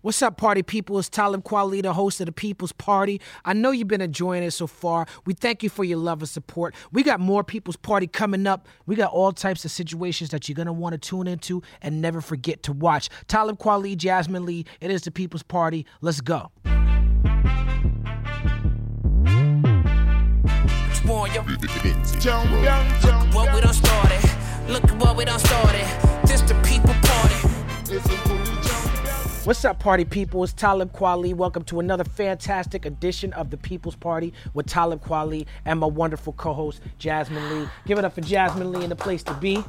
What's up, party people? It's Talib Kweli, the host of the People's Party. I know you've been enjoying it so far. We thank you for your love and support. We got more People's Party coming up. We got all types of situations that you're going to want to tune into and never forget to watch. Talib Kweli, Jasmin Leigh, it is the People's Party. Let's go. what we done started. Look what we done started. This the people party. What's up, party people? It's Talib Kweli. Welcome to another fantastic edition of the People's Party with Talib Kweli and my wonderful co-host Jasmin Leigh. Give it up for Jasmin Leigh and the place to be.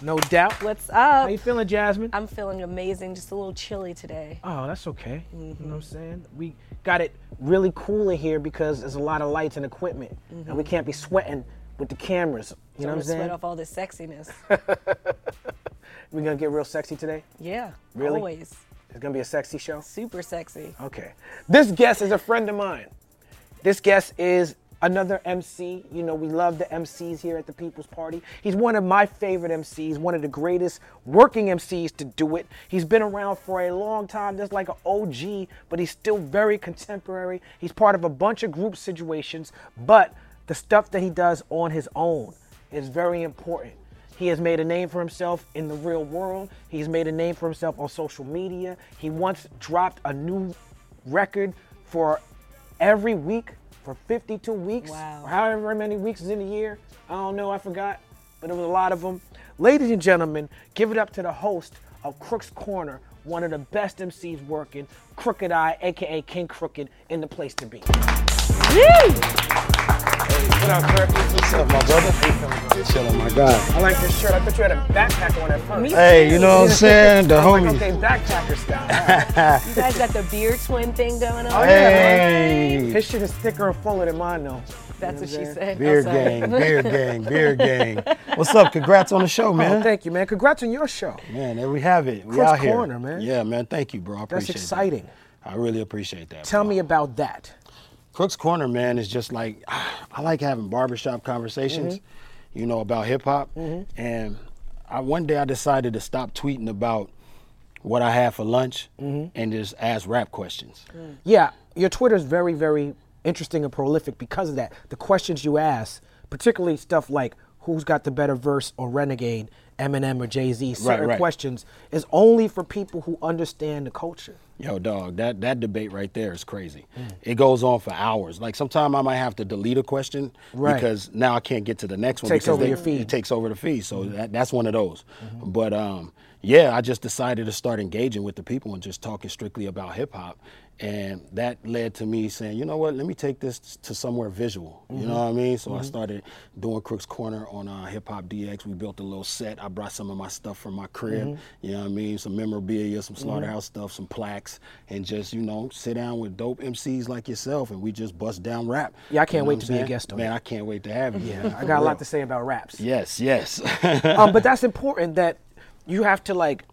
No doubt. What's up? How you feeling, Jasmin? I'm feeling amazing, just a little chilly today. Oh, that's okay. You know what mm-hmm. I'm saying? We got it really cool in here because there's a lot of lights and equipment, and we mm-hmm. can't be sweating with the cameras. You know what I'm saying? sweat off all this sexiness. We're gonna get real sexy today. yeah, Really? always It's gonna be a sexy show. super sexy. Okay. This guest is a friend of mine. This guest is another MC. You know, we love the MCs here at the People's Party. He's one of my favorite MCs, one of the greatest working MCs to do it. He's been around for a long time, just like an OG, but he's still very contemporary. He's part of a bunch of group situations, but the stuff that he does on his own is very important. He has made a name for himself in the real world. He's made a name for himself on social media. He once dropped a new record for every week for 52 weeks, Wow. or however many weeks is in a year. I don't know, I forgot, but it was a lot of them. Ladies and gentlemen, give it up to the host of Crook's Corner, one of the best MCs working, Crooked I, aka King Crooked, in the place to be. What up, Kirk? What's up, my brother? Chilling, my God. I like this shirt. I thought you had a backpack on at first. Hey, you know what I'm saying? The I'm like, okay, backpacker style. You guys got the beard twin thing going on. Oh, yeah, Hey, His shit is thicker and fuller than mine, though. That's what she said. beard outside. gang, beard gang, beard gang. What's up? Congrats on the show, Oh, man. thank you, man. Congrats on your show. Man, there we have it. We Crook's out here. Corner, man. Yeah, man. Thank you, bro. I That's exciting. That. I really appreciate that. Tell bro. me about that. Crook's Corner, man, is just like I like having barbershop conversations, Mm-hmm. you know, about hip hop. And I one day I decided to stop tweeting about what I had for lunch Mm-hmm. and just ask rap questions. Yeah, your Twitter is very, very interesting and prolific because of that. The questions you ask, particularly stuff like who's got the better verse or Renegade, Eminem or Jay Z, certain right. questions, is only for people who understand the culture. Yo, dog, that, that debate right there is crazy. Mm. It goes on for hours. Like sometimes I might have to delete a question Right. because now I can't get to the next one. Takes because over your feed. Mm-hmm. It takes over the feed. So that, that's one of those. But um, yeah, I just decided to start engaging with the people and just talking strictly about hip hop. And that led to me saying, you know what, let me take this to somewhere visual. You Mm-hmm. know what I mean? So I started doing Crooks Corner on uh, Hip Hop DX. We built a little set. I brought some of my stuff from my crib. Mm-hmm. You know what I mean? Some memorabilia, some slaughterhouse stuff, some plaques, and just, you know, sit down with dope MCs like yourself and we just bust down rap. Yeah, I can't You know wait to I'm be a guest on Man, it. I can't wait to have you. Yeah, I got a lot to say about raps. Yes, yes. um, but that's important that you have to like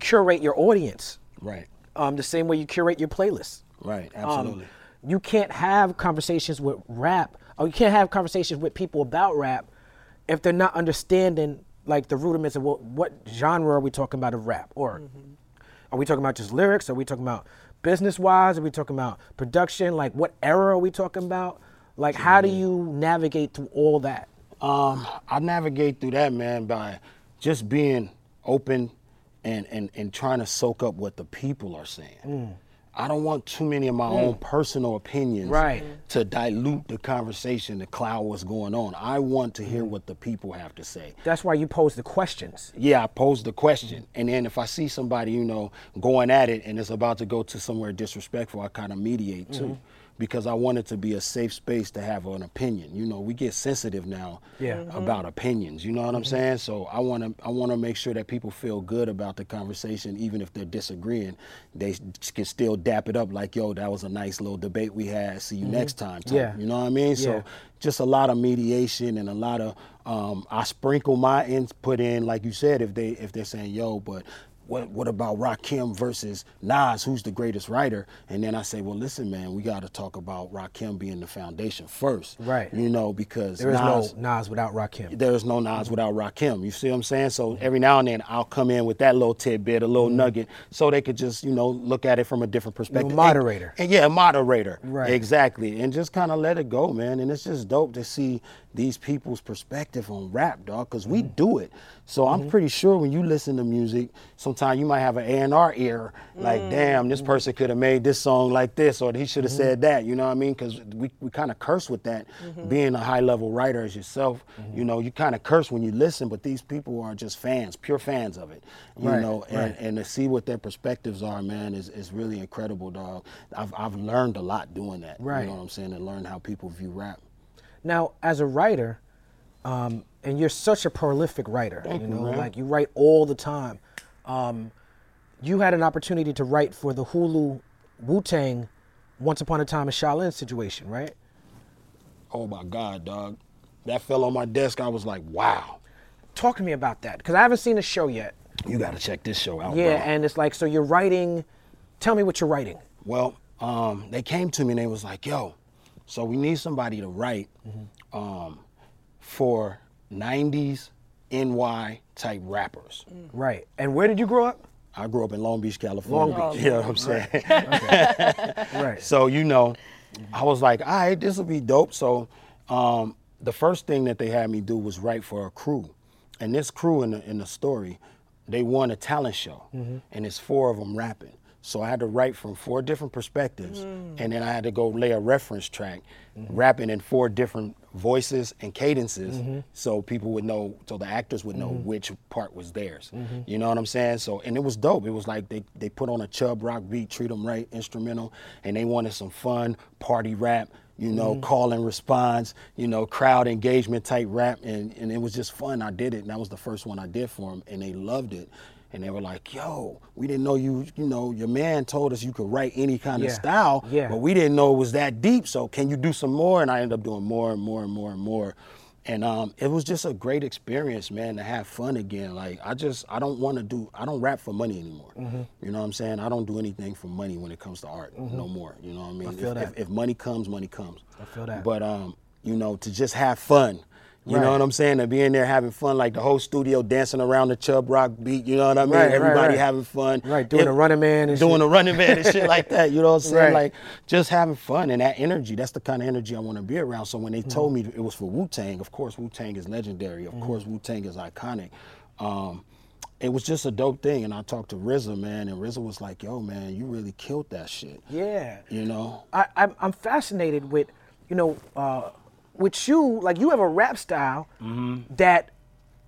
curate your audience right, um, the same way you curate your playlist. right, Um, absolutely. you can't have conversations with rap, or you can't have conversations with people about rap if they're not understanding like the rudiments of what, what genre are we talking about of rap, or are we talking about just lyrics? Are we talking about business wise? Are we talking about production? Like what era are we talking about? Like how do you navigate through all that? Um, I navigate through that, man, by just being open and, and, and trying to soak up what the people are saying. Mm. I don't want too many of my mm. own personal opinions Right. to dilute the conversation to cloud what's going on. I want to hear mm. what the people have to say. That's why you pose the questions. Yeah, I pose the question, and then if I see somebody, you know, going at it and it's about to go to somewhere disrespectful, I kind of mediate too, mm-hmm. Because I want it to be a safe space to have an opinion. You know, we get sensitive now Yeah. Mhm. about opinions. You know what I'm saying? So I want to I want to make sure that people feel good about the conversation, even if they're disagreeing. They can still dap it up like, "Yo, that was a nice little debate we had. See you next time." type. Yeah. You know what I mean? Yeah. So just a lot of mediation and a lot of um, I sprinkle my input in, like you said, if they if they're saying yo, but what what about Rakim versus Nas? Who's the greatest writer? And then I say, well, listen, man, we got to talk about Rakim being the foundation first, Right. You know, because There is Nas, no Nas without Rakim. there is no Nas without Rakim. You see what I'm saying? So every now and then I'll come in with that little tidbit, a little mm-hmm. nugget, so they could just, you know, look at it from a different perspective. And- moderator. And, yeah, a moderator. Right. Exactly. And just kind of let it go, man. And it's just dope to see these people's perspective on rap, dog, because we mm-hmm. do it. So I'm mm-hmm. pretty sure when you listen to music, sometimes you might have an A&R ear, like, mm. damn, this person could have made this song like this, or he should have said mm-hmm. that, you know what I mean? Because we, we kind of curse with that. Mm-hmm. Being a high level writer as yourself, mm-hmm. you know, you kind of curse when you listen, but these people are just fans, pure fans of it, you Right, know, and, right. and to see what their perspectives are, man, is, is really incredible, dog. I've, I've learned a lot doing that. Right. You know what I'm saying? And learn how people view rap. Now, as a writer, um, and you're such a prolific writer, Thank you know, like you write all the time. Um, you had an opportunity to write for the Hulu Wu Tang Once Upon a Time in Shaolin situation, right? Oh my God, dog. That fell on my desk. I was like, wow. Talk to me about that because I haven't seen the show yet. You got to check this show out, Yeah, bro. and it's like, so you're writing. Tell me what you're writing. Well, um, they came to me and they was like, yo, so we need somebody to write um, for 90s NY type rappers. Right. And where did you grow up? I grew up in Long Beach, California. Long Beach. You know what I'm saying? Right. So you know, I was like, all right, this will be dope. So um, the first thing that they had me do was write for a crew, and this crew in the in the story, they won a talent show, and it's four of them rapping. So I had to write from four different perspectives, mm. and then I had to go lay a reference track, mm-hmm. rapping in four different voices and cadences, mm-hmm. so people would know, so the actors would know mm-hmm. which part was theirs. You know what I'm saying? So and it was dope. It was like they they put on a Chubb Rock beat, treat them right, instrumental, and they wanted some fun party rap. You know, call and response, you know, crowd engagement type rap, and, and it was just fun. I did it, and that was the first one I did for them, and they loved it. And they were like, "Yo, we didn't know you. You know, your man told us you could write any kind Yeah. of style, Yeah. but we didn't know it was that deep. So can you do some more?" And I ended up doing more and more and more and more. And um, it was just a great experience, man, to have fun again. Like I just, I don't want to do, I don't rap for money anymore. Mm-hmm. You know what I'm saying? I don't do anything for money when it comes to art, no more. You know what I mean? I feel if, that. If, if money comes, money comes. I feel that. But um, you know, to just have fun. You Right. know what I'm saying? To be in there having fun, like the whole studio dancing around the Chubb Rock beat. You know what I mean? Right, Everybody right. having fun. Right, doing It- a Running Man and doing shit. a running man and shit like that. You know what I'm saying? Like just having fun and that energy. That's the kind of energy I want to be around. So when they told Mm-hmm. me it was for Wu Tang, of course Wu Tang is legendary. Of course Wu Tang is iconic. Um, it was just a dope thing, and I talked to RZA, man, and RZA was like, "Yo, man, you really killed that shit." Yeah. You know? I, I'm, I'm fascinated with, you know, uh, with you. Like you have a rap style Mm-hmm. that,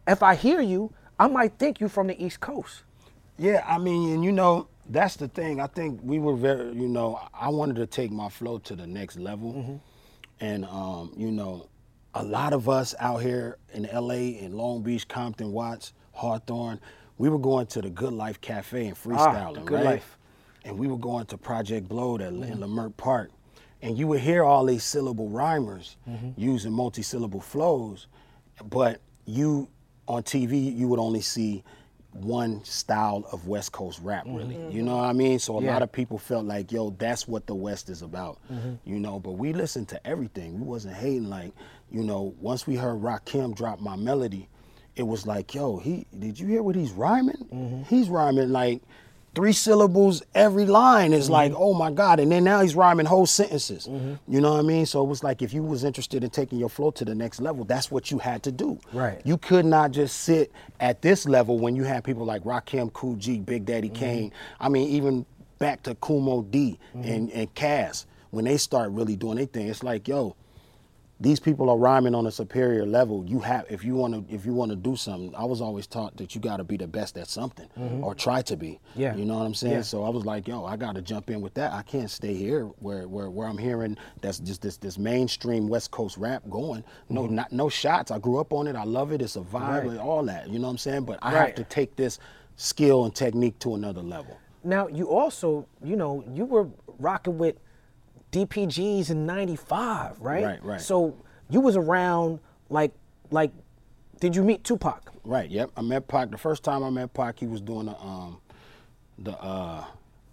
if I hear you, I might think you from the East Coast. Yeah, I mean, and you know, that's the thing. I think we were very, you know, I wanted to take my flow to the next level. And, um, you know, a lot of us out here in LA, in Long Beach, Compton, Watts, Hawthorne, we were going to the Good Life Cafe and freestyling, Ah, Good right? Life. And we were going to Project Blowed at, in Leimert Park. And you would hear all these syllable rhymers mm-hmm. using multi-syllable flows, but you on TV you would only see one style of West Coast rap, mm-hmm. really. Mm-hmm. You know what I mean? So a Yeah. lot of people felt like, yo, that's what the West is about. You know, but we listened to everything. We wasn't hating like, you know, once we heard Rakim drop my melody, it was like, yo, he did you hear what he's rhyming? He's rhyming like three syllables every line is like, Mm-hmm. oh my God. And then now he's rhyming whole sentences. You know what I mean? So it was like if you was interested in taking your flow to the next level, that's what you had to do. Right. You could not just sit at this level when you had people like Rakim, Kool G, Big Daddy Mm-hmm. Kane. I mean, even back to Kool Moe Dee and, and Cass, when they start really doing their thing, it's like, yo, these people are rhyming on a superior level. You have if you want to if you want to do something. I was always taught that you got to be the best at something or try to be. Mm-hmm. Yeah. You know what I'm saying? Yeah. So I was like, yo, I got to jump in with that. I can't stay here where where where I'm hearing that's just this this mainstream West Coast rap going. No not no shots. I grew up on it. I love it. It's a vibe Mm-hmm. Right. and all that. You know what I'm saying? But I Right. have to take this skill and technique to another level. Now you also, you know, you were rocking with DPGs in '95, right? Right, right. So you was around like, like, did you meet Tupac? Right. Yep. I met Pac the first time I met Pac. He was doing a um, the uh,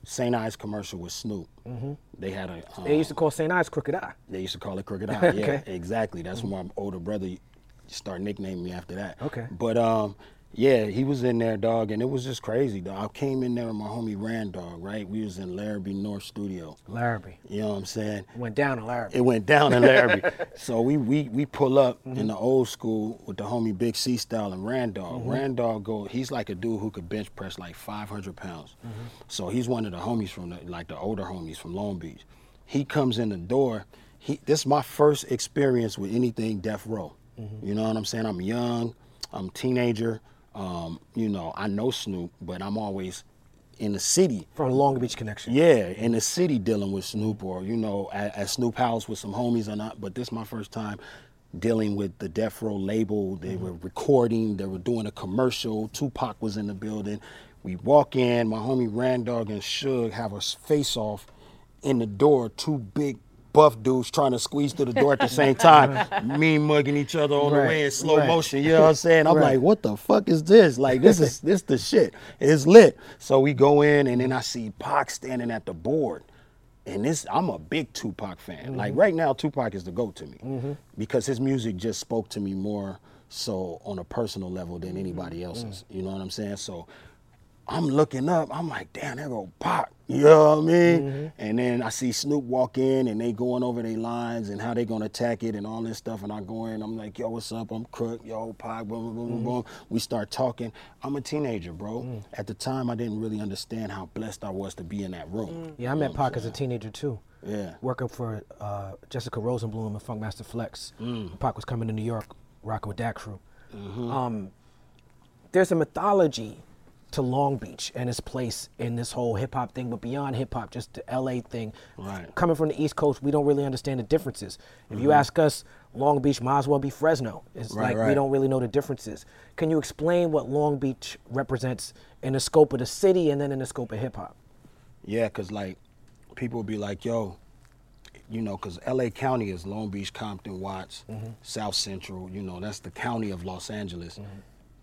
St. Ides commercial with Snoop. They had a. Um, They used to call St. Ides Crooked I. they used to call it Crooked Eye. Yeah, Okay. exactly. That's when my older brother started nicknaming me after that. Okay. But um, yeah, he was in there, dog, and it was just crazy. Dog. I came in there with my homie Rand, dog. Right, we was in Larrabee North Studio. Larrabee. You know what I'm saying? Went down in Larrabee. It went down in Larrabee. so we we we pull up Mm-hmm. in the old school with the homie Big C style and Randall. Mm-hmm. dog, go. He's like a dude who could bench press like 500 pounds. Mm-hmm. So he's one of the homies from the like the older homies from Long Beach. He comes in the door. He this is my first experience with anything death row. Mm-hmm. You know what I'm saying? I'm young. I'm a teenager. Um, you know, I know Snoop, but I'm always in the city From a Long Beach Connection. yeah, in the city dealing with Snoop or, you know, at, at Snoop House with some homies or not. But this is my first time dealing with the Death Row label. They were recording, they were doing a commercial. Tupac was in the building. We walk in, my homie Randog and Suge have a face off in the door, two big buff dudes trying to squeeze through the door at the same time, me mugging each other on the way in slow right. motion. You know what I'm saying? I'm Right. like, what the fuck is this? Like, this is this the shit. It's lit. So we go in, and then I see Pac standing at the board. And this, I'm a big Tupac fan. Mm-hmm. Like right now, Tupac is the goat to me because his music just spoke to me more so on a personal level than anybody Mm-hmm. else's. You know what I'm saying? So I'm looking up. I'm like, damn, there go Pac. You know what I mean? Mm-hmm. And then I see Snoop walk in, and they going over their lines and how they gonna attack it and all this stuff. And I go in. I'm like, yo, what's up? I'm Crook. Yo, Pac. Boom, boom, boom, Mm-hmm. boom, boom. We start talking. I'm a teenager, bro. Mm. At the time, I didn't really understand how blessed I was to be in that room. Yeah, I met Pac as a teenager too. Yeah. Working for uh, Jessica Rosenblum and Funkmaster Flex. Mm. Pac was coming to New York, rocking with that crew. Mm-hmm. Um, there's a mythology to Long Beach and its place in this whole hip hop thing, but beyond hip hop, just the LA thing. Right. Coming from the East Coast, we don't really understand the differences. If Mm-hmm. you ask us, Long Beach might as well be Fresno. It's Right, like we don't really know the differences. Can you explain what Long Beach represents in the scope of the city and then in the scope of hip hop? Yeah, cause like people will be like, yo, you know, cause L.A. County is Long Beach, Compton, Watts, Mm-hmm. South Central. You know, that's the county of Los Angeles.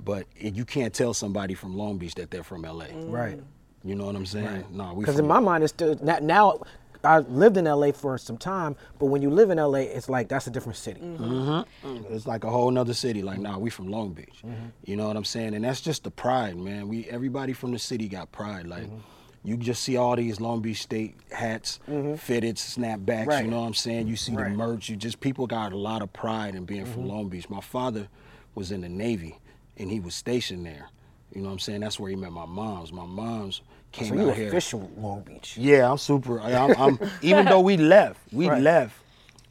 But it, you can't tell somebody from Long Beach that they're from L.A. Right. You know what I'm saying? No, we Because in my mind, it's still now, now. I lived in LA for some time, but when you live in LA, it's like that's a different city. It's like a whole nother city. Like, nah, we from Long Beach. Mm-hmm. You know what I'm saying? And that's just the pride, man. We everybody from the city got pride. Like, Mm-hmm. you just see all these Long Beach State hats, fitted, snapbacks. Mm-hmm. Right. You know what I'm saying? You see Right. Mm-hmm. the merch. You just people got a lot of pride in being from Long Beach. My father was in the Navy, and he was stationed there. You know what I'm saying? That's where he met my mom's. My mom's came So you out here. official Long Beach. Yeah, I'm super. I- I'm, I'm even though we left, we Right. left.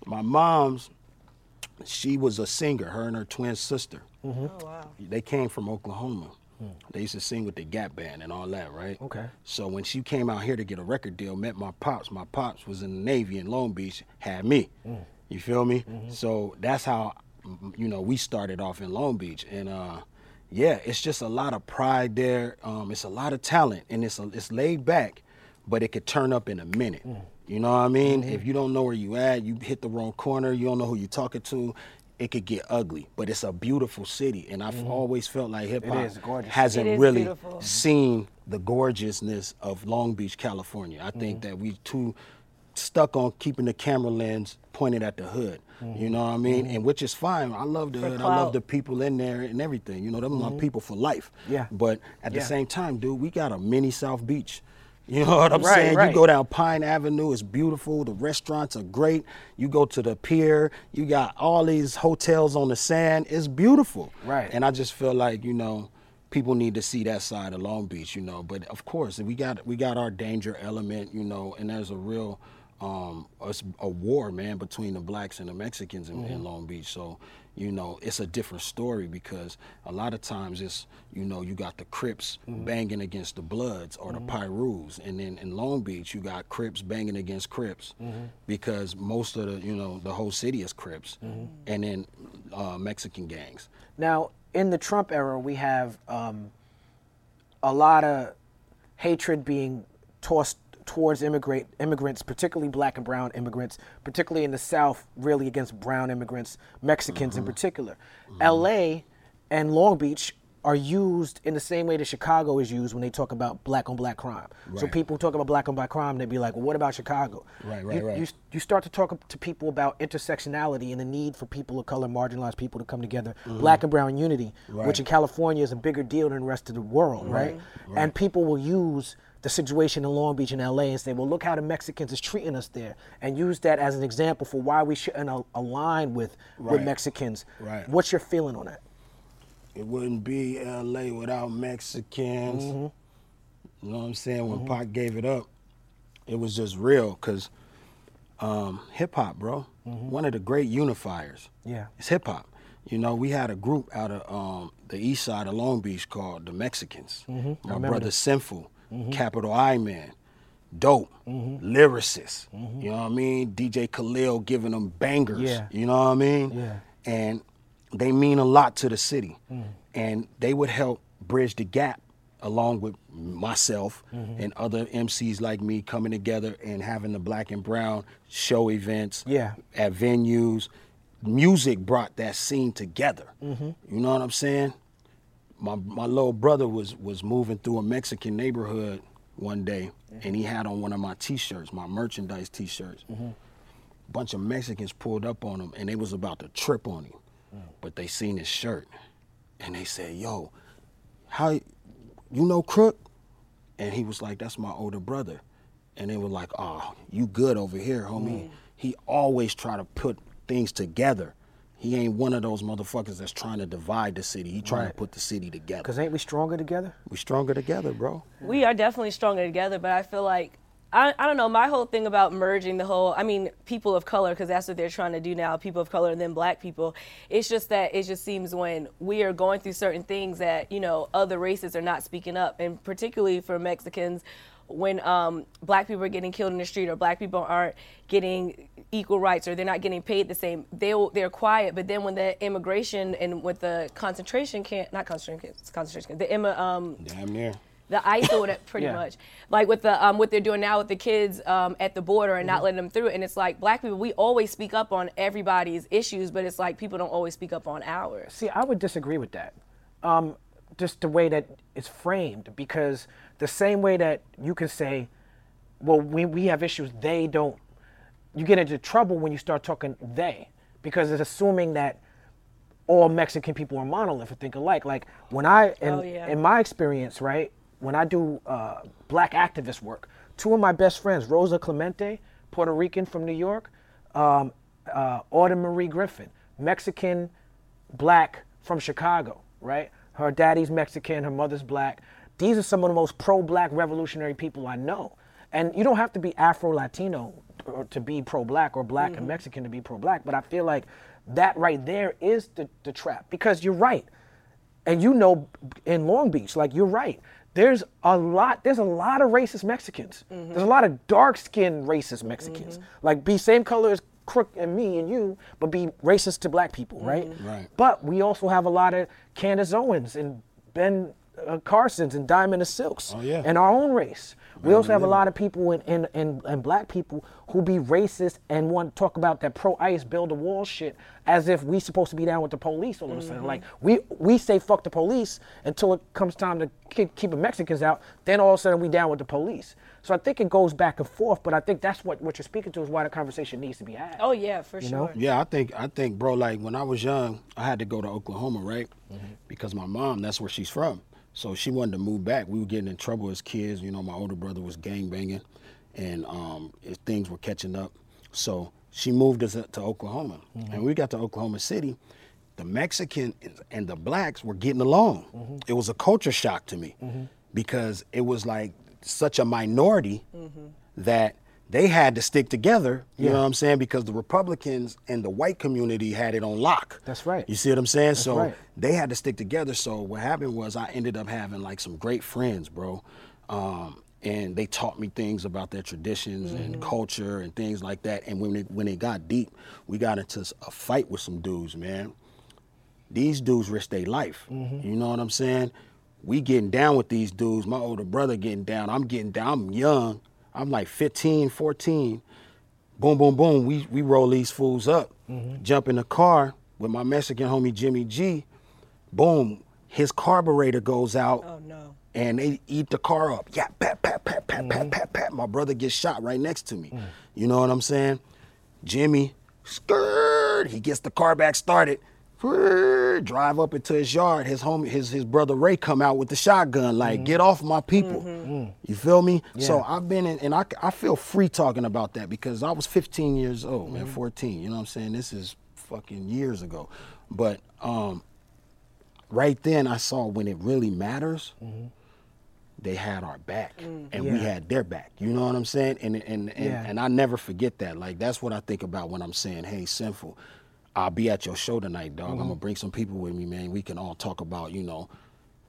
My mom's, she was a singer. Her and her twin sister. Mm-hmm. Oh wow. They came from Oklahoma. Hmm. They used to sing with the Gap Band and all that, right? Okay. So when she came out here to get a record deal, met my pops. My pops was in the Navy in Long Beach, had me. Hmm. You feel me? Mm-hmm. So that's how, you know, we started off in Long Beach, and uh, yeah, it's just a lot of pride there. Um, it's a lot of talent, and it's a, it's laid back, but it could turn up in a minute. You know what I mean? If you don't know where you at, you hit the wrong corner. You don't know who you're talking to. It could get ugly, but it's a beautiful city, and I've always felt like hip hop hasn't really beautiful. Mm-hmm. seen the gorgeousness of Long Beach, California. I think that we too stuck on keeping the camera lens pointed at the hood. You know what I mean? And which is fine. I love the hood. I love the people in there and everything. You know, them are my mm-hmm. people for life. Yeah. But at the same time, dude, we got a mini South Beach. You know what I'm Right, saying? right. You go down Pine Avenue, it's beautiful. The restaurants are great. You go to the pier, you got all these hotels on the sand. It's beautiful. Right. And I just feel like, you know, people need to see that side of Long Beach, you know. But of course, we got we got our danger element, you know, and there's a real um, a, a war, man, between the blacks and the Mexicans in, in Long Beach. So, you know, it's a different story because a lot of times it's, you know, you got the Crips banging against the Bloods or the Pyrus, and then in Long Beach you got Crips banging against Crips because most of the, you know, the whole city is Crips, and then uh, Mexican gangs. Now, in the Trump era, we have um, a lot of hatred being tossed towards immigrant immigrants, particularly black and brown immigrants, particularly in the South, really against brown immigrants, Mexicans in particular. L.A. and Long Beach are used in the same way that Chicago is used when they talk about black on black crime. So people talk about black on black crime, they'd be like, well, what about Chicago? Right, right, you, right. You, you start to talk to people about intersectionality and the need for people of color, marginalized people to come together, black and brown unity, which Mm-hmm. In California is a bigger deal than the rest of the world, right? And people will use the situation in Long Beach and LA and say, well, look how the Mexicans is treating us there, and use that as an example for why we shouldn't al- align with, with Mexicans. Right. What's your feeling on that? It wouldn't be LA without Mexicans. Mm-hmm. You know what I'm saying? When Pac gave it up, it was just real because um, hip hop, bro, one of the great unifiers. Mm-hmm. Yeah. It's hip hop. You know, we had a group out of um, the east side of Long Beach called the Mexakinz. My Mm-hmm. remember brother that. Sinful, Mm-hmm. Capital I Man, Dope, Mm-hmm. lyricist. Mm-hmm. You know what I mean? DJ Khalil giving them bangers. Yeah. You know what I mean? Yeah. And they mean a lot to the city. Mm. And they would help bridge the gap along with myself mm-hmm. and other MCs like me coming together and having the black and brown show events Yeah. at venues. Music brought that scene together. You know what I'm saying? My my little brother was was moving through a Mexican neighborhood one day and he had on one of my t-shirts, my merchandise t-shirts. A bunch of Mexicans pulled up on him and they was about to trip on him. But they seen his shirt and they said, "Yo, how you know Crook?" And he was like, "That's my older brother." And they were like, "Oh, you good over here, homie." Mm. He always try to put things together. He ain't one of those motherfuckers that's trying to divide the city. He trying Right. to put the city together. Because ain't we stronger together? We stronger together, bro. We are definitely stronger together, but I feel like I, I don't know. My whole thing about merging the whole, I mean, people of color, because that's what they're trying to do now, people of color and then black people. It's just that it just seems when we are going through certain things that, you know, other races are not speaking up. And particularly for Mexicans, when um, black people are getting killed in the street or black people aren't getting equal rights or they're not getting paid the same, they they're quiet. But then when the immigration and with the concentration camp, not concentration camps, concentration camp, the imma, um, Damn near. the ICE or whatever, pretty Yeah. much. Like with the um, what they're doing now with the kids um, at the border and Mm-hmm. not letting them through. And it's like black people, we always speak up on everybody's issues, but it's like people don't always speak up on ours. See, I would disagree with that. Um, just the way that it's framed, because the same way that you can say, well, when we have issues, they don't. You get into trouble when you start talking they, because it's assuming that all Mexican people are monolith or think alike. Like when I, in, Oh, yeah. in my experience, right, when I do uh, black activist work, two of my best friends, Rosa Clemente, Puerto Rican from New York, um, uh, Autumn Marie Griffin, Mexican, black from Chicago, right? Her daddy's Mexican, her mother's black. These are some of the most pro-black revolutionary people I know. And you don't have to be Afro-Latino or to be pro-black or black and mm-hmm. Mexican to be pro-black, but I feel like that right there is the, the trap because you're right and you know in Long Beach, like you're right. There's a lot. There's a lot of racist Mexicans. Mm-hmm. There's a lot of dark-skinned racist Mexicans. Mm-hmm. Like be same color as Crook and me and you, but be racist to black people, right? Right. But we also have a lot of Candace Owens and Ben uh, Carsons and Diamond and Silks Oh, yeah. in our own race. We also have a lot of people in, in, in, in black people who be racist and want to talk about that pro ICE build a wall shit as if we supposed to be down with the police all of a sudden. Like we we say fuck the police until it comes time to keep, keep the Mexicans out. Then all of a sudden we down with the police. So I think it goes back and forth, but I think that's what, what you're speaking to is why the conversation needs to be had. Oh yeah, for know? sure. Yeah, I think I think, bro. Like when I was young, I had to go to Oklahoma, right? Because my mom, that's where she's from. So she wanted to move back. We were getting in trouble as kids. You know, my older brother was gang banging, and um, things were catching up. So she moved us uh, to Oklahoma, mm-hmm. and we got to Oklahoma City. The Mexican and the blacks were getting along. Mm-hmm. It was a culture shock to me mm-hmm. because it was like such a minority that they had to stick together. You Yeah. know what I'm saying? Because the Republicans and the white community had it on lock. That's right. You see what I'm saying? so right. they had to stick together. So what happened was I ended up having like some great friends, bro. Um, and they taught me things about their traditions and culture and things like that. And when it, when it got deep, we got into a fight with some dudes, man. These dudes risked their life. You know what I'm saying? We getting down with these dudes. My older brother getting down. I'm getting down. I'm young. I'm like 15, 14 boom, boom, boom. We we roll these fools up, jump in the car with my Mexican homie Jimmy G. Boom, his carburetor goes out. Oh no. and they eat the car up. Yeah, pat, pat, pat, pat, Mm-hmm. pat, pat, pat. My brother gets shot right next to me. Mm. You know what I'm saying? Jimmy, skirt. He gets the car back started. Skirt, Drive up into his yard. His home, his his brother Ray come out with the shotgun. Like, get off my people. You feel me? So Mm-hmm. I've been in, and I, I feel free talking about that because I was 15 years old, Mm-hmm. man, 14. You know what I'm saying? This is fucking years ago. But um, right then I saw when it really matters, they had our back and we had their back. You know what I'm saying? And and and, Yeah. and I never forget that. Like that's what I think about when I'm saying, "Hey, sinful, I'll be at your show tonight, dog. Mm-hmm. I'm gonna bring some people with me, man. We can all talk about, you know,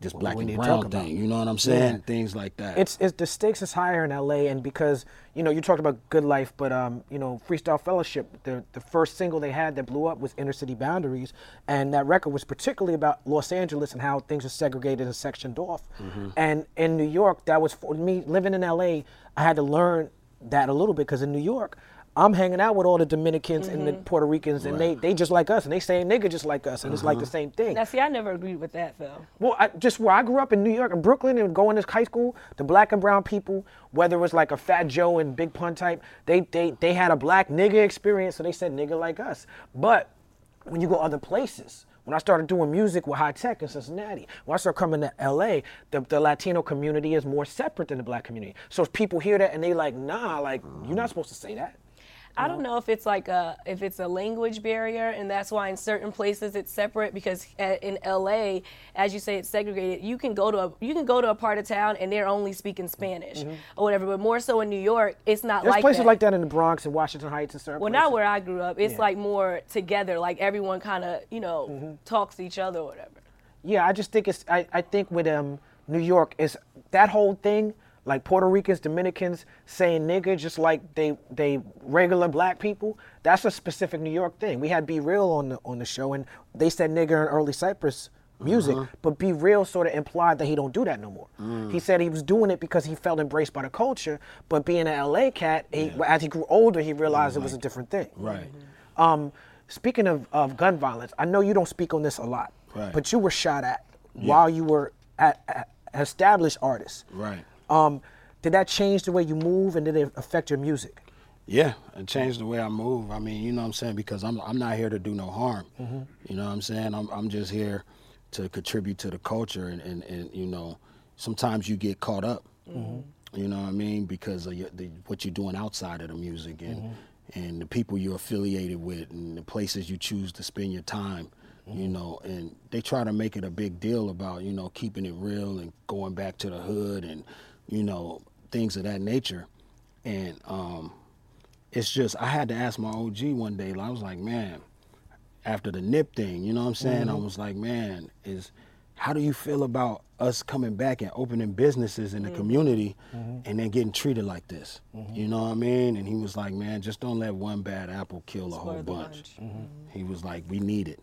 this black and brown thing. You know what I'm saying? Yeah. Things like that. It's, it's the stakes is higher in LA, and because you know you talked about Good Life, but um, you know Freestyle Fellowship, the the first single they had that blew up was Inner City Boundaries, and that record was particularly about Los Angeles and how things are segregated and sectioned off. And in New York, that was for me living in LA. I had to learn that a little bit because in New York. I'm hanging out with all the Dominicans and the mm-hmm. Puerto Ricans, and they, they just like us, and they say nigga just like us, and it's like the uh-huh. same thing. Now see, I never agreed with that though. Well, I, just where I grew up in New York and Brooklyn and going to high school, the black and brown people, whether it was like a Fat Joe and Big Pun type, they they they had a black nigga experience, so they said nigga like us. But when you go other places, when I started doing music with Hi-Tek in Cincinnati, when I started coming to LA, the, the Latino community is more separate than the black community. So if people hear that and they like, nah, like you're not mm. supposed to say that. I don't know if it's like a if it's a language barrier, and that's why in certain places it's separate. Because in LA, as you say, it's segregated. You can go to a you can go to a part of town and they're only speaking Spanish or whatever. But more so in New York, it's not Mm-hmm. There's like places that. like that in the Bronx and Washington Heights and certain places. Well, places. not where I grew up. It's Yeah. like more together. Like everyone kind of you know Mm-hmm. talks to each other or whatever. Yeah, I just think it's. I, I think with um New York is that whole thing like Puerto Ricans, Dominicans saying nigga just like they they regular black people. That's a specific New York thing. We had B-Real on the on the show and they said nigga in early Cypress music, uh-huh. but B-Real sort of implied that he don't do that no more. Mm. He said he was doing it because he felt embraced by the culture, but being an LA cat, he, as he grew older, he realized it was a different thing. right. Mm-hmm. Um, speaking of, of gun violence, I know you don't speak on this a lot, Right. but you were shot at while you were at, at established artist. Right. Um, did that change the way you move and did it affect your music? Yeah, it changed the way I move. I mean, you know what I'm saying? Because I'm I'm not here to do no harm. Mm-hmm. You know what I'm saying? I'm I'm just here to contribute to the culture and, and, and you know, sometimes you get caught up. Mm-hmm. You know what I mean? Because of your, the, what you're doing outside of the music and mm-hmm. and the people you're affiliated with and the places you choose to spend your time. You know, and they try to make it a big deal about you know keeping it real and going back to the hood and you know things of that nature. And um, it's just I had to ask my OG one day. I was like, man, after the nip thing, you know what I'm saying? I mm-hmm. was like, man, is how do you feel about us coming back and opening businesses in the mm-hmm. community mm-hmm. and then getting treated like this? You know what I mean? And he was like, man, just don't let one bad apple kill a whole bunch. bunch. He was like, we need it.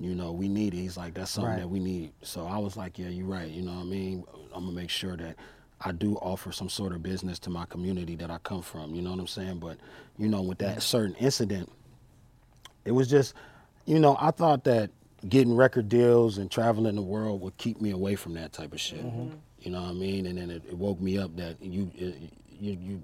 You know, we need it. He's like, that's something Right. that we need. So I was like, yeah, you're right. You know what I mean? I'm gonna make sure that I do offer some sort of business to my community that I come from. You know what I'm saying? But you know, with that certain incident, it was just, you know, I thought that getting record deals and traveling the world would keep me away from that type of shit. Mm-hmm. You know what I mean? And then it, it woke me up that you, it, you, you,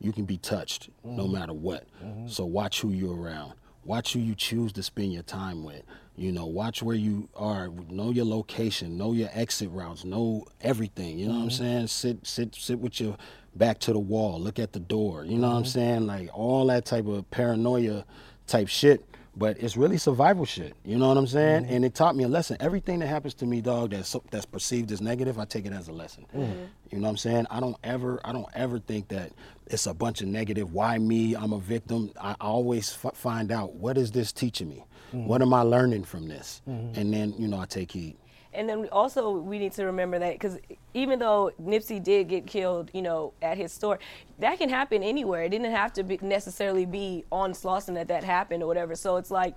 you can be touched no mm-hmm. matter what. Mm-hmm. So watch who you're around. Watch who you choose to spend your time with. You know, watch where you are. Know your location. Know your exit routes. Know everything. You know what I'm mm-hmm. saying? Sit, sit, sit with your back to the wall. Look at the door. You know what I'm mm-hmm. saying? Like all that type of paranoia type shit. But it's really survival shit. You know what I'm saying? Mm-hmm. And it taught me a lesson. Everything that happens to me, dog, that's that's perceived as negative, I take it as a lesson. You know what I'm saying? I don't ever, I don't ever think that it's a bunch of negative. Why me? I'm a victim. I always f- find out what is this teaching me. Mm-hmm. What am I learning from this? Mm-hmm. And then you know I take heed. And then we also we need to remember that because even though Nipsey did get killed, you know, at his store, that can happen anywhere. It didn't have to be necessarily be on Slauson that that happened or whatever. So it's like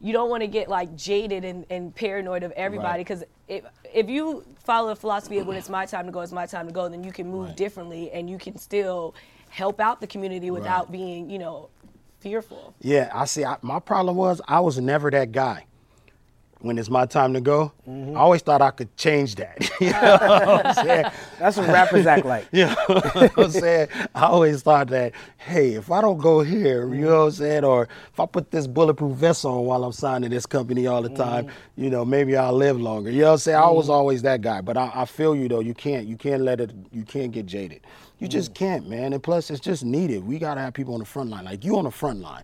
you don't want to get like jaded and, and paranoid of everybody Right. because if if you follow the philosophy of when it's my time to go, it's my time to go, then you can move Right. differently and you can still help out the community without Right. being, you know, fearful. Yeah, I see. I, my problem was I was never that guy. When it's my time to go, Mm-hmm. I always thought I could change that. you know what? That's what rappers act like. You know what I'm saying? I always thought that, hey, if I don't go here, you know mm-hmm. what I'm saying? Or if I put this bulletproof vest on while I'm signing this company all the time, mm-hmm. you know, maybe I'll live longer. You know what I'm saying? I was mm-hmm. always that guy. But I, I feel you though, you can't you can't let it you can't get jaded. You just can't, man. And plus it's just needed. We gotta have people on the front line. Like you on the front line.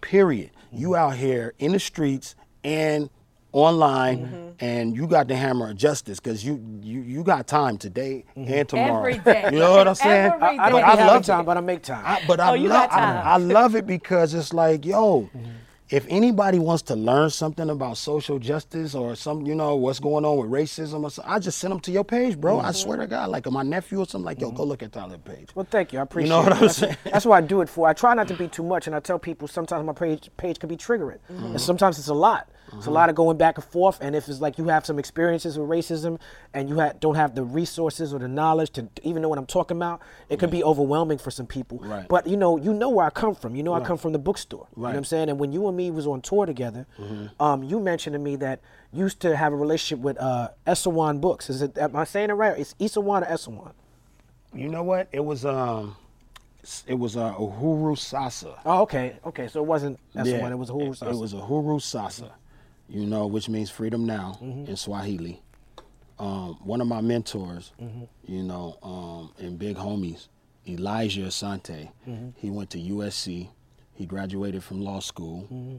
Period. You out here in the streets and online mm-hmm. and you got the hammer of justice because you, you you got time today mm-hmm. and tomorrow. Every day. You know what I'm saying? Every I, I don't I love time, but I make time. I, but I, Oh, you love, got time. I, I love it because it's like, yo, mm-hmm. if anybody wants to learn something about social justice or some, you know, what's going on with racism or something, I just send them to your page, bro. I swear to God, like my nephew or something, like, yo, go look at Talib page. Well, thank you. I appreciate You know what it. I'm that's, saying? that's what I do it for. I try not to be too much, and I tell people sometimes my page page can be triggering, and sometimes it's a lot. It's a lot of going back and forth, and if it's like you have some experiences with racism and you ha- don't have the resources or the knowledge to even know what I'm talking about, it could be overwhelming for some people. Right. But you know, you know where I come from. You know, I come from the bookstore. You know what I'm saying? And when you and me was on tour together, um, you mentioned to me that you used to have a relationship with uh, Essawan Books. Is it? Am I saying it right? It's Isawan or Essawan? You know what? It was, um, it was uh, Uhuru Sasa. Oh, okay, okay. So it wasn't Essawan. It was Uhuru It Sasa. was Uhuru Sasa, you know, which means freedom now Mm-hmm. in Swahili. Um, one of my mentors, Mm-hmm. you know, um, and big homies, Elijah Asante. Mm-hmm. He went to USC. He graduated from law school. Mm-hmm.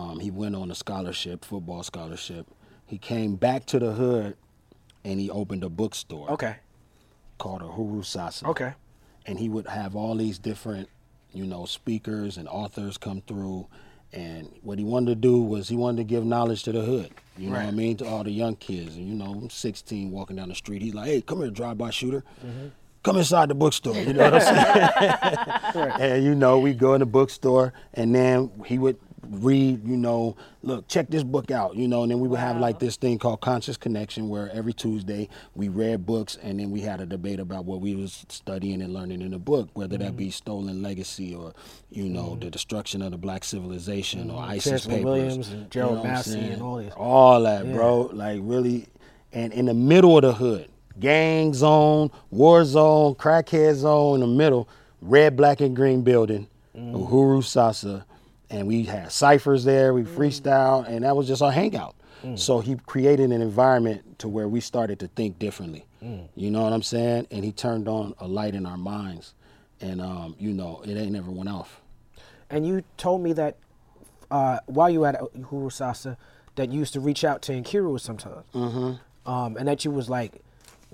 Um, he went on a scholarship, football scholarship. He came back to the hood, and he opened a bookstore Okay. called Uhuru Sasa Okay. and he would have all these different, you know, speakers and authors come through. And what he wanted to do was he wanted to give knowledge to the hood. You know what I mean? To all the young kids. And you know, I'm 16 walking down the street. He's like, hey, come here, drive-by shooter. Mm-hmm. Come inside the bookstore. You know what I'm saying? And you know, we go in the bookstore and then he would read, you know, look, check this book out, you know, and then we would have like this thing called Conscious Connection where every Tuesday we read books and then we had a debate about what we was studying and learning in the book, whether that be mm-hmm. stolen legacy or, you know, mm-hmm. the destruction of the black civilization or mm-hmm. ISIS Chancellor papers. Williams and Gerald what I'm Massey and all these. All that, bro. Like really and in the middle of the hood, gang zone, war zone, crackhead zone in the middle, red, black, and green building, Uhuru Sasa. And we had ciphers there, we freestyle, and that was just our hangout. So he created an environment to where we started to think differently. You know what I'm saying? And he turned on a light in our minds. And um, you know, it ain't never went off. And you told me that uh, while you were at Uhuru Sasa, that you used to reach out to Nkiru sometimes. Mm-hmm. Um, and that you was like,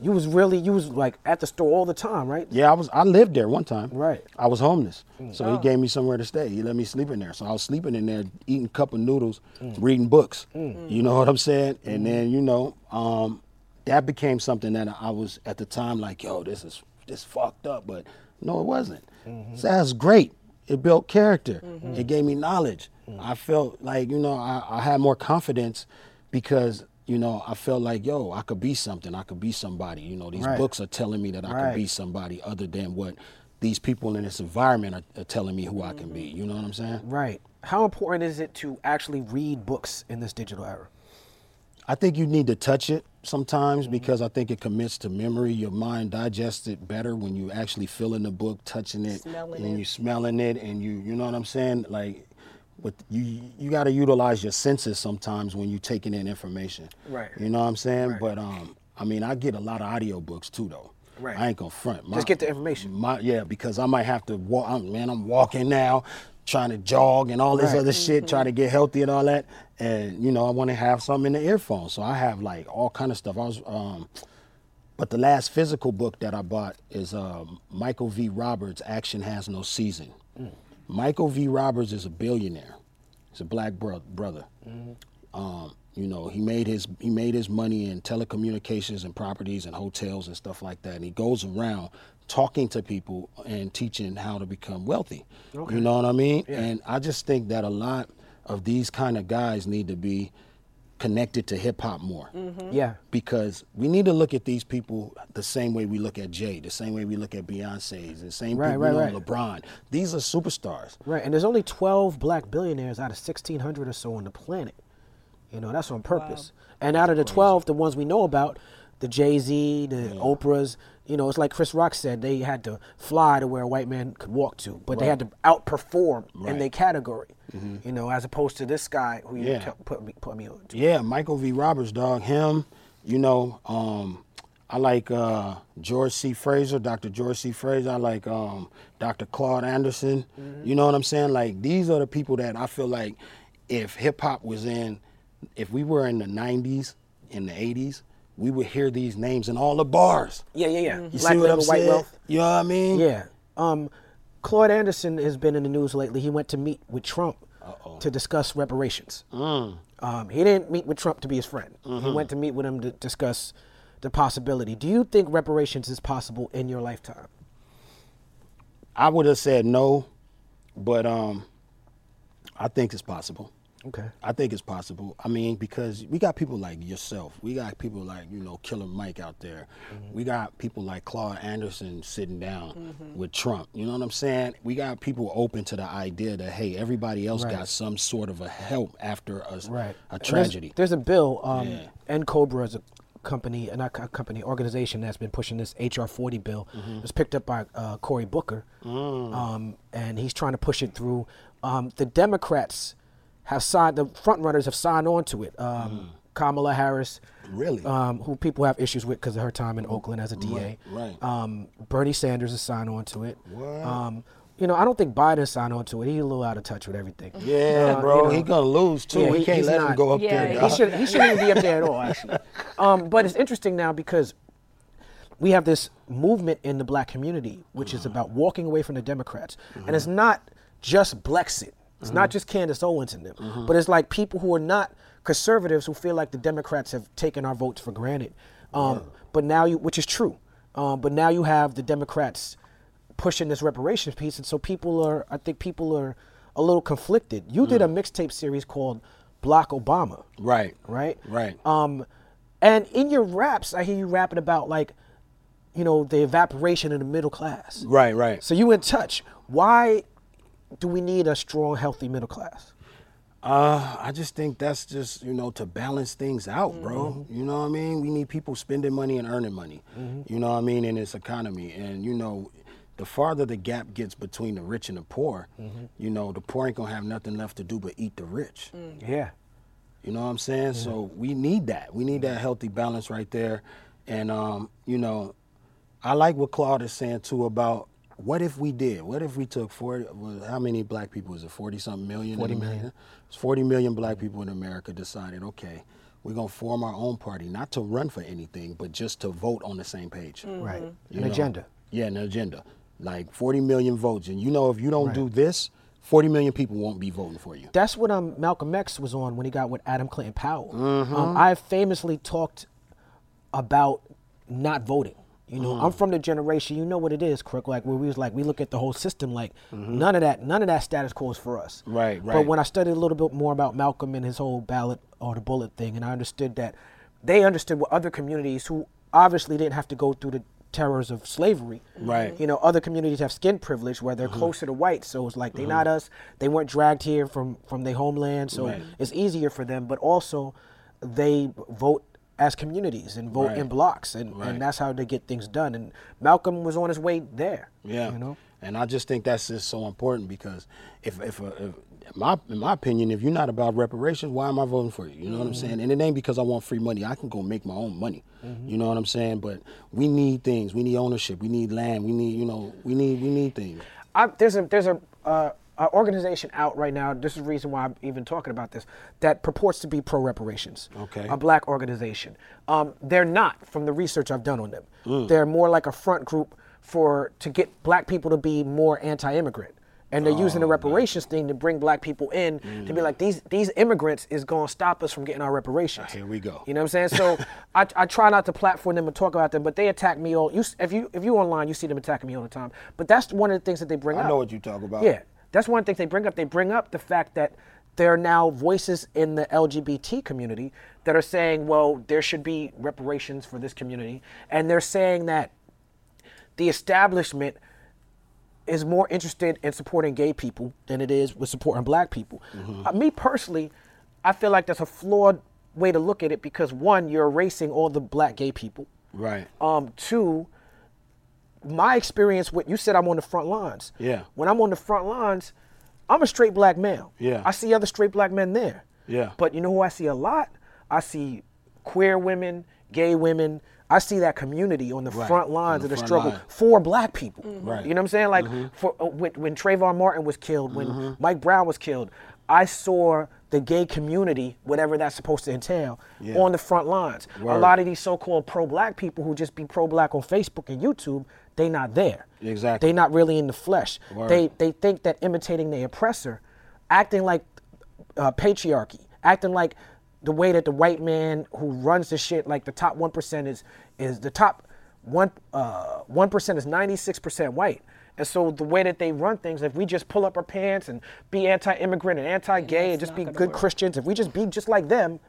you was really, you was like at the store all the time, right? Yeah, I was. I lived there one time. Right. I was homeless, mm. so he oh. gave me somewhere to stay. He let me sleep in there. So I was sleeping in there, eating a cup of noodles, mm. reading books. Mm. You know what I'm saying? And then you know, um, that became something that I was at the time like, yo, this is this fucked up, but no, it wasn't. Mm-hmm. So that's great. It built character. Mm-hmm. It gave me knowledge. I felt like you know I, I had more confidence because you know I felt like yo I could be something. I could be somebody. You know these Right. books are telling me that I Right. could be somebody other than what these people in this environment are, are telling me who I can be. You know what I'm saying? Right. How important is it to actually read books in this digital era? I think you need to touch it sometimes Mm-hmm. because I think it commits to memory. Your mind digests it better when you actually feeling the book, touching it, Smelling and it. you smelling it, and you you know what I'm saying? Like, with you you got to utilize your senses sometimes when you're taking in information. Right. You know what I'm saying? Right. But um, I mean, I get a lot of audiobooks too though. Right. I ain't gonna front. My- Just get the information. My yeah, because I might have to walk. I'm, man, I'm walking now, trying to jog and all this Right. other shit, trying to get healthy and all that. And you know, I want to have something in the earphone, so I have like all kind of stuff. I was, um, but the last physical book that I bought is um, Michael V. Roberts. Action has no season. Michael V. Roberts is a billionaire. He's a black bro- brother. Um, you know, he made his he made his money in telecommunications and properties and hotels and stuff like that. And he goes around talking to people and teaching how to become wealthy. You know what I mean? And I just think that a lot of these kind of guys need to be connected to hip hop more mm-hmm. Yeah. because we need to look at these people the same way we look at Jay, the same way we look at Beyonce, the same Right, people, right, you know, right. LeBron. These are superstars. Right. And there's only 12 black billionaires out of 1,600 or so on the planet. You know, that's on purpose. And out of the 12, the ones we know about, the Jay Z, the Oprahs, you know, it's like Chris Rock said, they had to fly to where a white man could walk to, but they had to outperform in their category, you know, as opposed to this guy who you Yeah. t- put, me, put me on. to. Yeah, Michael V. Roberts, dog. Him, you know, um, I like uh, George C. Fraser, Dr. George C. Fraser. I like um, Dr. Claude Anderson. You know what I'm saying? Like these are the people that I feel like if hip hop was in, if we were in the 90s, in the 80s, we would hear these names in all the bars. Yeah, yeah, yeah. You Black see what I'm saying? Wealth. You know what I mean? Yeah. Um, Claude Anderson has been in the news lately. He went to meet with Trump to discuss reparations. Mm. Um, he didn't meet with Trump to be his friend. Mm-hmm. He went to meet with him to discuss the possibility. Do you think reparations is possible in your lifetime? I would have said no, but um, I think it's possible. Okay. I think it's possible. I mean, because we got people like yourself. We got people like, you know, Killer Mike out there. We got people like Claude Anderson sitting down with Trump. You know what I'm saying? We got people open to the idea that, hey, everybody else Right. got some sort of a help after a, Right. a And there's- tragedy. There's, a bill. Um, Yeah. N'COBRA is a company, not a company, organization that's been pushing this HR 40 bill. Mm-hmm. It was picked up by uh, Cory Booker, Mm. um, and he's trying to push it through. Um, the Democrats have signed. The front runners have signed on to it. Um, Kamala Harris, Mm. Really? um, who people have issues with because of her time in Oakland as a DA. right. Um, Bernie Sanders has signed on to it. What? Um, you know, I don't think Biden signed on to it. He's a little out of touch with everything. yeah, Uh, bro. you know. he gonna lose too. Yeah, we he- can't he's let him go up Yeah, there. he dog. He should he shouldn't even be up there at all, actually. Um, but it's interesting now because we have this movement in the black community, which is about walking away from the Democrats, and it's not just Blexit. It's not just Candace Owens and them, but it's like people who are not conservatives who feel like the Democrats have taken our votes for granted. Um, But now you, which is true, um, but now you have the Democrats pushing this reparations piece, and so people are. I think people are a little conflicted. You did a mixtape series called Block Obama Right. right? Right. Um, and in your raps, I hear you rapping about like, you know, the evaporation in the middle class. Right. Right. So you in touch. Why do we need a strong, healthy middle class? Uh, I just think that's just you know to balance things out, bro. You know what I mean? We need people spending money and earning money. You know what I mean in this economy, and you know, the farther the gap gets between the rich and the poor, you know, the poor ain't gonna have nothing left to do but eat the rich. Yeah. You know what I'm saying? So we need that. We need that healthy balance right there. And um, you know, I like what Claude is saying too about what if we did? What if we took 40 well, how many black people is it? 40 something million 40 in million. America? It's 40 million black people in America decided, okay, we're going to form our own party, not to run for anything, but just to vote on the same page. Right. You An know? agenda. Yeah, an agenda. Like 40 million votes. And you know, if you don't do this, 40 million people won't be voting for you. That's what um, Malcolm X was on when he got with Adam Clayton Powell. Mm-hmm. Um, I famously talked about not voting. You know, Mm. I'm from the generation. You know what it is, Crook. Like where we was like, we look at the whole system like Mm-hmm. none of that, none of that status quo is for us. Right, right. But when I studied a little bit more about Malcolm and his whole ballot or the bullet thing, and I understood that they understood what other communities who obviously didn't have to go through the terrors of slavery. Right. You know, other communities have skin privilege where they're closer to white, so it's like they're not us. They weren't dragged here from from their homeland, so Right. it's easier for them. But also, they vote as communities and vote in blocks, and, Right. and that's how they get things done. And Malcolm was on his way there. Yeah. You know. And I just think that's just so important because if if, uh, if my in my opinion, if you're not about reparations, why am I voting for you? You know what I'm Mm-hmm. saying? And it ain't because I want free money. I can go make my own money. You know what I'm saying? But we need things. We need ownership. We need land. We need you know we need we need things. I, there's a there's a, uh, a organization out right now. This is the reason why I'm even talking about this. That purports to be pro reparations. Okay. A black organization. Um, they're not, from the research I've done on them. Mm. They're more like a front group for to get black people to be more anti-immigrant. And they're using the Oh, reparations thing to bring black people in to be like these these immigrants is going to stop us from getting our reparations. Here we go. You know what I'm saying? So I, I try not to platform them and talk about them, but they attack me all. You if you if you online, you see them attacking me all the time. But that's one of the things that they bring up. I up. know what you talk about. Yeah, that's one of the things they bring up. They bring up the fact that there are now voices in the LGBT community that are saying, well, there should be reparations for this community, and they're saying that the establishment is more interested in supporting gay people than it is with supporting black people. Uh, me personally, I feel like that's a flawed way to look at it because one, you're erasing all the black gay people. Right. Um, two, my experience with you said I'm on the front lines. Yeah. When I'm on the front lines, I'm a straight black male. Yeah. I see other straight black men there. Yeah. But you know who I see a lot? I see queer women, gay women. I see that community on the Right. front lines the of the struggle line. for black people. Mm-hmm. Right. You know what I'm saying? Like mm-hmm. for uh, when, when Trayvon Martin was killed, when mm-hmm. Mike Brown was killed, I saw the gay community, whatever that's supposed to entail, Yeah. on the front lines. A lot of these so-called pro-black people who just be pro-black on Facebook and YouTube, they not there. Exactly. They not really in the flesh. Word. They they think that imitating the oppressor, acting like uh, patriarchy, acting like the way that the white man who runs the shit, like the top one percent is is the top one uh, one percent is ninety six percent white. And so the way that they run things, if we just pull up our pants and be anti-immigrant and anti-gay and that's just be good work. Christians, if we just be just like them,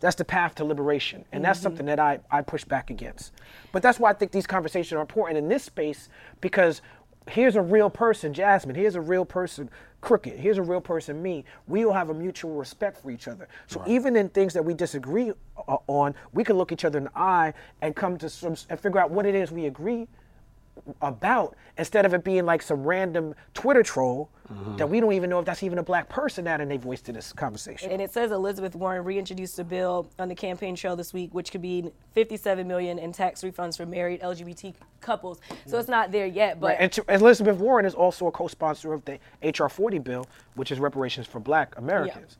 that's the path to liberation. And that's something that I, I push back against. But that's why I think these conversations are important in this space because here's a real person, Jasmin. Here's a real person, Crooked. Here's a real person, me. We all have a mutual respect for each other. So even in things that we disagree uh, on, we can look each other in the eye and come to some and figure out what it is we agree about instead of it being like some random Twitter troll that we don't even know if that's even a black person that and they voiced in this conversation. And it says Elizabeth Warren reintroduced a bill on the campaign trail this week, which could be 57 million in tax refunds for married LGBT couples. So it's not there yet, but Right, and to, Elizabeth Warren is also a co-sponsor of the HR 40 bill, which is reparations for Black Americans.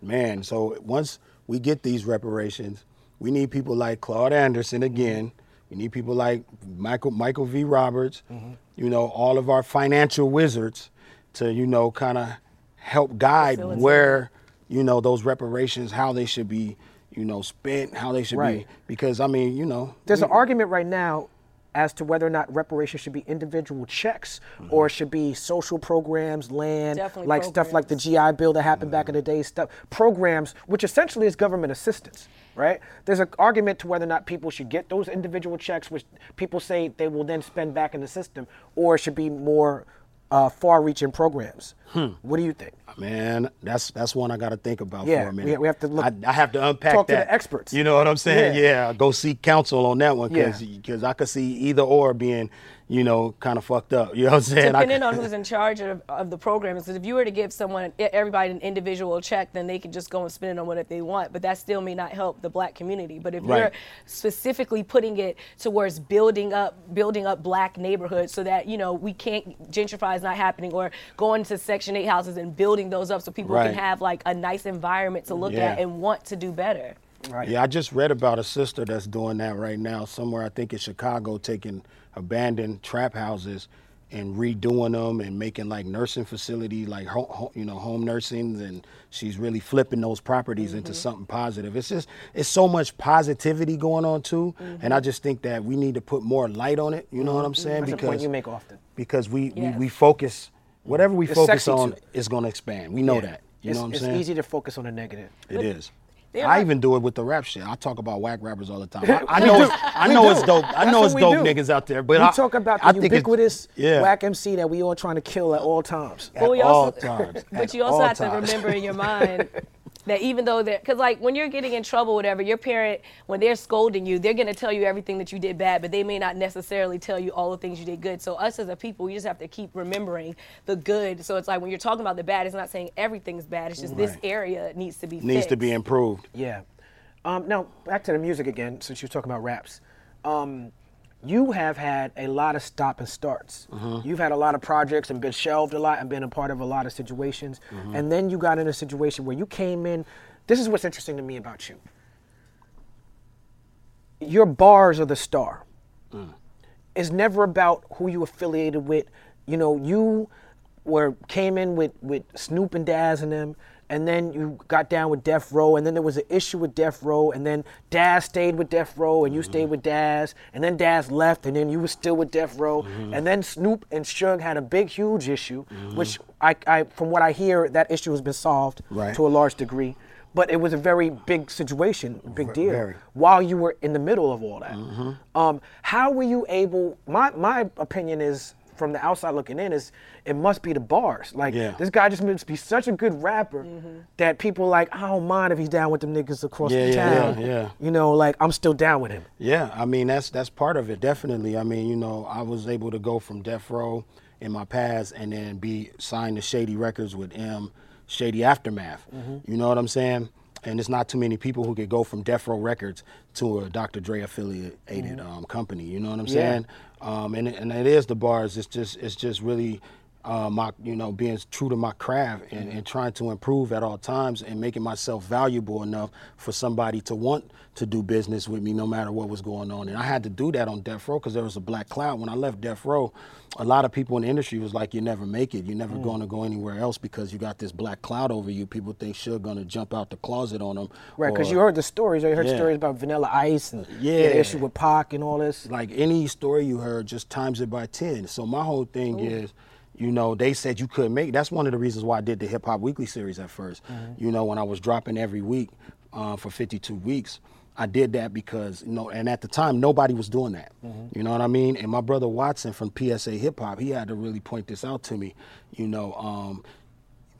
Man, so once we get these reparations, we need people like Claude Anderson again. We need people like Michael Michael V. Roberts. Mm-hmm. You know, all of our financial wizards to you know kind of help guide Facilitate. where you know those reparations, how they should be, you know, spent, how they should Right. be. Because I mean, you know, There's an argument right now as to whether or not reparations should be individual checks mm-hmm. or should be social programs, land, Definitely like stuff like the GI Bill that happened back mm-hmm. in the day, stuff programs, which essentially is government assistance, right? There's an argument to whether or not people should get those individual checks, which people say they will then spend back in the system, or it should be more uh, far-reaching programs. What do you think? Man, that's that's one I got to think about Yeah, for a minute. we have to look- I, I have to unpack talk to the experts. You know what I'm saying? Yeah. Yeah, go seek counsel on that one Yeah. because I could see either or being, you know, kind of fucked up. You know what I'm saying? Depending could- on who's in charge of, of the program. Because if you were to give someone, everybody an individual check, then they could just go and spend it on what they want. But that still may not help the black community. But if you're specifically putting it towards building up, building up black neighborhoods so that, you know, we can't, gentrify is not happening or going to Section 8 houses and building those up so people Right. can have like a nice environment to look at and want to do better. Right. Yeah, I just read about a sister that's doing that right now somewhere. I think in Chicago, taking abandoned trap houses and redoing them and making like nursing facilities, like ho- ho- you know home nursing, and she's really flipping those properties into mm-hmm. something positive. It's just it's so much positivity going on too, and I mm-hmm. just think that we need to put more light on it. You know what I'm mm-hmm. saying? That's because point you make often. because we, Yes. we we focus whatever we It's focus on too. is going to expand. We know Yeah. that. You it's, know what I'm it's saying? It's easy to focus on the negative. It is. There I are- even do it with the rap shit. I talk about whack rappers all the time. I, I know, it's, I know it's dope. I That's know it's dope do. niggas out there, but we I talk about I the think it's- ubiquitous yeah. whack MC that we all trying to kill at all times. at But we all times. But At you also all have to remember in your mind that even though they're, because like when you're getting in trouble, whatever, your parent, when they're scolding you, they're going to tell you everything that you did bad, but they may not necessarily tell you all the things you did good. So us as a people, we just have to keep remembering the good. So it's like when you're talking about the bad, it's not saying everything's bad. It's just this area needs to be needs to be improved. Yeah. Um, now back to the music again, since you're talking about raps. Um, you have had a lot of stop and starts. Mm-hmm. You've had a lot of projects and been shelved a lot and been a part of a lot of situations. Mm-hmm. And then you got in a situation where you came in. This is what's interesting to me about you. Your bars are the star. It's never about who you affiliated with. You know, you were came in with with Snoop and Daz and them, and then you got down with Death Row, and then there was an issue with Death Row, and then Daz stayed with Death Row, and you mm-hmm. stayed with Daz, and then Daz left, and then you were still with Death Row, mm-hmm. and then Snoop and Suge had a big, huge issue, mm-hmm. which I, I, from what I hear, that issue has been solved Right. to a large degree. But it was a very big situation, big deal very. while you were in the middle of all that. Um, how were you able? My my opinion is from the outside looking in is it must be the bars. Like Yeah. this guy just must be such a good rapper that people like I don't mind if he's down with them niggas across Yeah, the yeah, town. yeah, yeah. You know, like I'm still down with him. Yeah, I mean that's that's part of it, definitely. I mean, you know, I was able to go from Death Row in my past and then be signed to Shady Records with Em, Shady Aftermath. Mm-hmm. You know what I'm saying? And it's not too many people who could go from Death Row Records to a Dr. Dre affiliated um, company. You know what I'm Yeah. saying? Um, and and it is the bars. It's just it's just really. Uh, my, you know, being true to my craft and, and trying to improve at all times and making myself valuable enough for somebody to want to do business with me no matter what was going on. And I had to do that on Death Row because there was a black cloud. When I left Death Row, a lot of people in the industry was like, you never make it. You're never going to go anywhere else because you got this black cloud over you. People think Suge going to jump out the closet on them. Right, because you heard the stories. or You heard Yeah. stories about Vanilla Ice and Yeah. the issue with Pac and all this. like any story you heard, just times it by 10. So my whole thing is, you know, they said you couldn't make. That's one of the reasons why I did the Hip Hop Weekly series at 1st You know, when I was dropping every week uh, for 52 weeks, I did that because, you know, and at the time nobody was doing that. You know what I mean? And my brother Watson from PSA Hip Hop, he had to really point this out to me. You know, um,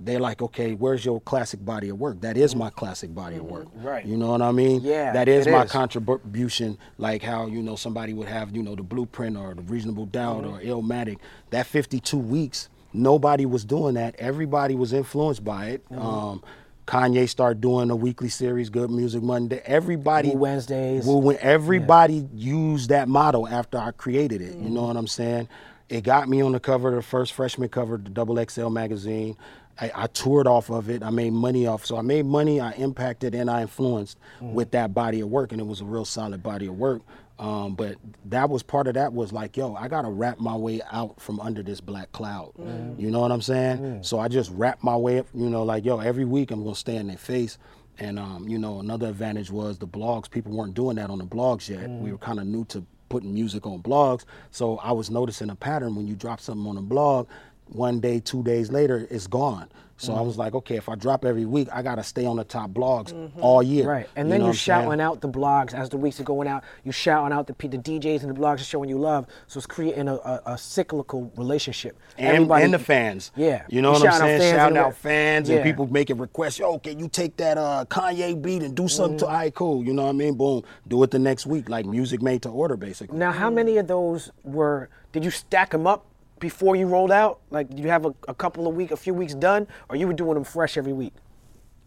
they're like, okay, where's your classic body of work? That is my classic body of mm-hmm. work. Right. You know what I mean? Yeah, That is my is. contribution, like how you know somebody would have you know the blueprint or the reasonable doubt mm-hmm. or Illmatic. That 52 weeks, nobody was doing that. Everybody was influenced by it. Mm-hmm. Um, Kanye started doing a weekly series, Good Music Monday. Everybody Woo Wednesdays. Woo Wed- everybody used that model after I created it. You know what I'm saying? It got me on the cover, of the first freshman cover, of the Double XL magazine. I, I toured off of it. I made money off. So I made money. I impacted and I influenced with that body of work, and it was a real solid body of work. Um, but that was part of that was like, yo, I gotta wrap my way out from under this black cloud. You know what I'm saying? So I just wrapped my way up. You know, like yo, every week I'm gonna stay in their face. And um, you know, another advantage was the blogs. People weren't doing that on the blogs yet. We were kind of new to putting music on blogs. So I was noticing a pattern when you drop something on a blog, one day, two days later, it's gone. So I was like, okay, if I drop every week, I gotta stay on the top blogs all year. Right, and You then you're what saying? shouting out the blogs as the weeks are going out. You're shouting out the the DJs and the blogs are showing you love. So it's creating a, a, a cyclical relationship. and, and the fans. Yeah, You know You're what I'm saying? fans Shouting out fans Yeah. and people making requests. Yo, can you take that uh, Kanye beat and do something Mm-hmm. to all right, cool. You know what I mean? Boom. Do it the next week. Like music made to order, basically. Now, how many of those were? Did you stack them up before you rolled out? Like, did you have a, a couple of week, a few weeks done, or you were doing them fresh every week?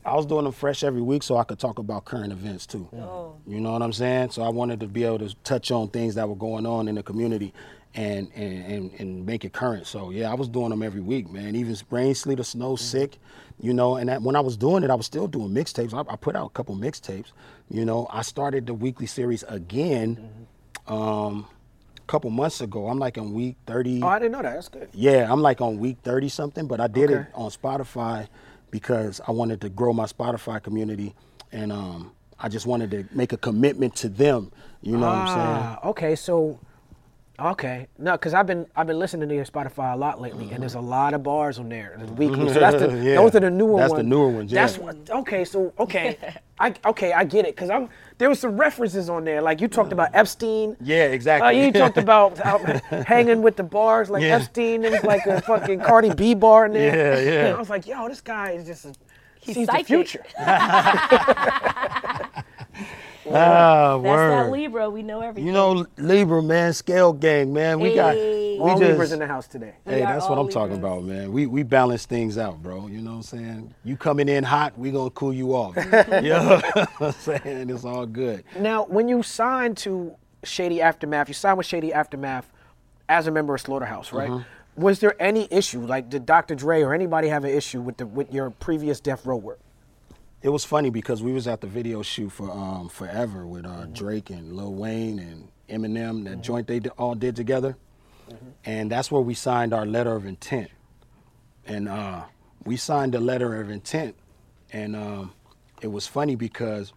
I was doing them fresh every week so I could talk about current events too. Oh. You know what I'm saying? So I wanted to be able to touch on things that were going on in the community and and, and, and make it current. So yeah, I was doing them every week, man. Even rain, sleet, or snow, sick, you know. And that, when I was doing it, I was still doing mixtapes. I, I put out a couple mixtapes. You know, I started the weekly series again um, a couple months ago. I'm like on week 30. Oh, I didn't know that. That's good. Yeah, I'm like on week 30 something, but I did it on Spotify because I wanted to grow my Spotify community and um, I just wanted to make a commitment to them. You know what I'm saying? Ah, okay, so okay, no, because I've been I've been listening to your Spotify a lot lately, and there's a lot of bars on there. There's weekly, so that's the Yeah. those are the newer That's the ones. newer ones, yeah. That's what. Okay, so okay, I okay I get it because I'm there was some references on there like you talked about Epstein. Yeah, Uh, exactly. you talked about out hanging with the bars like Yeah. Epstein. There was like a fucking Cardi B bar in there. Yeah, yeah. And I was like, yo, this guy is just a, He's sees the future. Ah, That's word. that Libra. We know everything. You know, Libra, man, scale gang, man. We got, we All just, Libras in the house today. Hey, that's what I'm talking about, man. We we balance things out, bro. You know what I'm saying? You coming in hot, we gonna cool you off. you know what I'm saying? It's all good. Now, when you signed to Shady Aftermath, you signed with Shady Aftermath as a member of Slaughterhouse, right? Mm-hmm. Was there any issue, like did Dr. Dre or anybody have an issue with the with your previous Death Row work? It was funny because we was at the video shoot for um, Forever with uh, Drake and Lil Wayne and Eminem, that joint they all did together, and that's where we signed our letter of intent. And uh, we signed the letter of intent, and um, it was funny because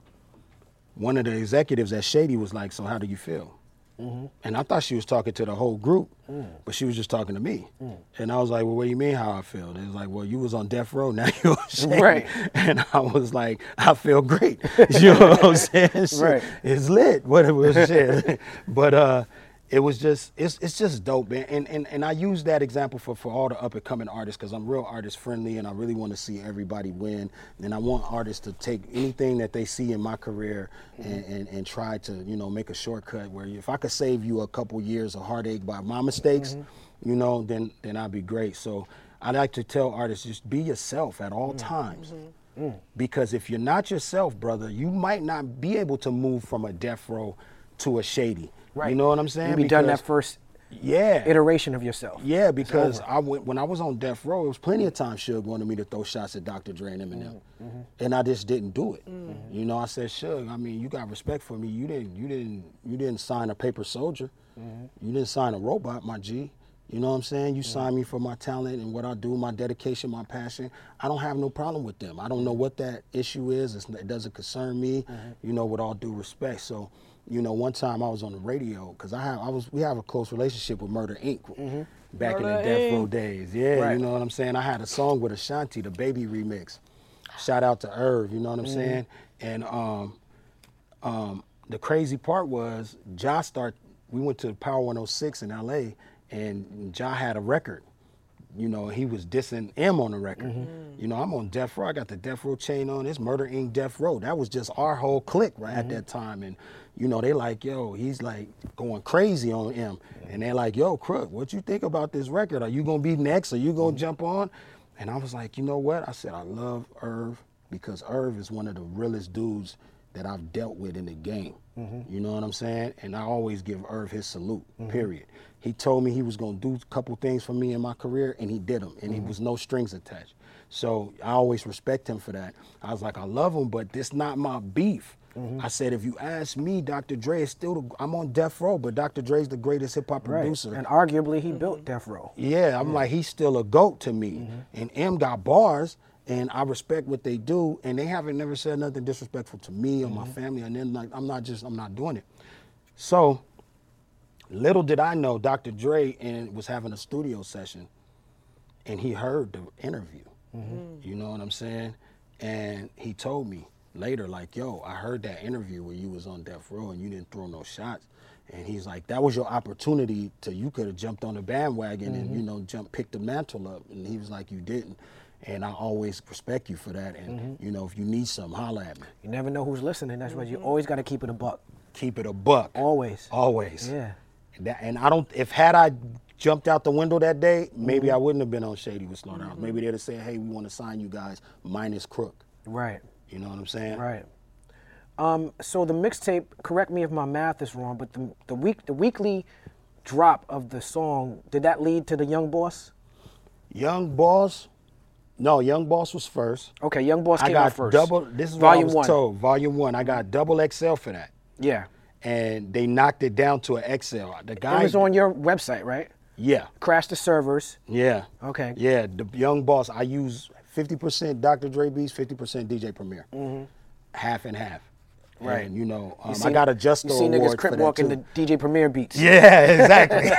one of the executives at Shady was like, "So how do you feel?" Mm-hmm. And I thought she was talking to the whole group, mm. but she was just talking to me. Mm. And I was like, "Well, what do you mean how I feel?" They was like, "Well, you was on death row, now you're Shady." Right. And I was like, "I feel great." You know what I'm saying? Right. It's lit. Whatever. Shit. but uh, it was just it's it's just dope, man. And and and I use that example for for all the up and coming artists because I'm real artist friendly and I really want to see everybody win. And I want artists to take anything that they see in my career and, and and try to you know make a shortcut where if I could save you a couple years of heartache by my mistakes, mm-hmm. you know, then then I'd be great. So I like to tell artists just be yourself at all mm. times. Mm-hmm. Mm. Because if you're not yourself, brother, you might not be able to move from a death row to a shady. Right. You know what I'm saying? You be done that first Yeah. iteration of yourself. Yeah, because I went when I was on death row, it was plenty of times Suge wanted me to throw shots at Dr. Dre and Eminem, Mm-hmm. and I just didn't do it. You know, I said, Suge, I mean, you got respect for me. You didn't, you didn't, you didn't sign a paper soldier. Mm-hmm. You didn't sign a robot, my G. You know what I'm saying? You signed me for my talent and what I do, my dedication, my passion. I don't have no problem with them. I don't know what that issue is. It's, it doesn't concern me. Mm-hmm. You know, with all due respect. So, you know, one time I was on the radio because I have, I was, we have a close relationship with Murder Inc. Back in Murder the Death Row days. Yeah, Right. you know what I'm saying? I had a song with Ashanti, the baby remix. Shout out to Irv, you know what I'm saying? And um, um, the crazy part was Ja start we went to Power 106 in LA and Ja had a record. You know, he was dissing Em on the record. You know, I'm on Death Row. I got the Death Row chain on. It's Murder Inc. Death Row. That was just our whole clique right at that time. And you know, they like, yo, he's like going crazy on him. And they're like, yo, Crook, what you think about this record? Are you gonna be next? Are you gonna mm-hmm. jump on? And I was like, you know what? I said, I love Irv because Irv is one of the realest dudes that I've dealt with in the game. Mm-hmm. You know what I'm saying? And I always give Irv his salute, mm-hmm. period. He told me he was going to do a couple things for me in my career, and he did them, and he was no strings attached. So I always respect him for that. I was like, I love him, but this not my beef. Mm-hmm. I said, if you ask me, Dr. Dre is still, the, I'm on death row, but Dr. Dre's the greatest hip hop Right. producer. And arguably, he built mm-hmm. Death Row. Yeah, I'm like he's still a goat to me. Mm-hmm. And Em got bars, and I respect what they do, and they haven't never said nothing disrespectful to me or my family. And then like I'm not just I'm not doing it. So little did I know, Dr. Dre and was having a studio session, and he heard the interview. Mm. You know what I'm saying? And he told me later, like, yo, I heard that interview where you was on death row and you didn't throw no shots. And he's like, that was your opportunity to you could have jumped on the bandwagon and you mm-hmm. know jump pick the mantle up. And he was like, you didn't. And I always respect you for that. And mm-hmm. you know, if you need something, holla at me. You never know who's listening. That's why you mm-hmm. always got to keep it a buck. Keep it a buck. Always. Always. Yeah. That, and I don't. If had I jumped out the window that day, maybe I wouldn't have been on Shady with Slaughterhouse. Maybe they'd have said, "Hey, we want to sign you guys minus Crook." Right. You know what I'm saying? Right. Um, so the mixtape, correct me if my math is wrong, but the, the week the weekly drop of the song, did that lead to the Young Boss? Young Boss. No, Young Boss was first. Okay, Young Boss I came got out first. double. This is Volume what I was one. told. Volume one. I got double XL for that, Yeah. and they knocked it down to an XL. The guy It was on your website, right? Yeah, Crash the servers. yeah. Okay. Yeah, the Young Boss. I use 50% Dr. Dre beats, 50% DJ Premier. Half and half. Mm-hmm. Right. And you know, um, I seen- got a Justo You see niggas crip walking the DJ Premier beats. Yeah, exactly.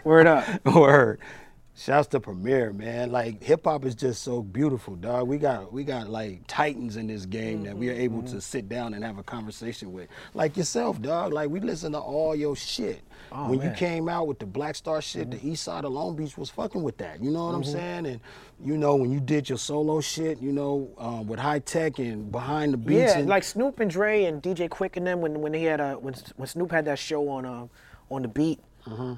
Word up. Word. Shouts to Premier, man. Like hip hop is just so beautiful, dog. We got we got like titans in this game that we are able Mm-hmm. to sit down and have a conversation with. Like yourself, dog. Like we listen to all your shit. Oh, when you man. Mm-hmm. came out with the Black Star shit, the East Side of Long Beach was fucking with that. You know what I'm Mm-hmm. saying? And you know when you did your solo shit, you know um, with Hi-Tek and behind the beats. Yeah, and, like Snoop and Dre and DJ Quik and them when when he had a when when Snoop had that show on um on the beat, Mm-hmm.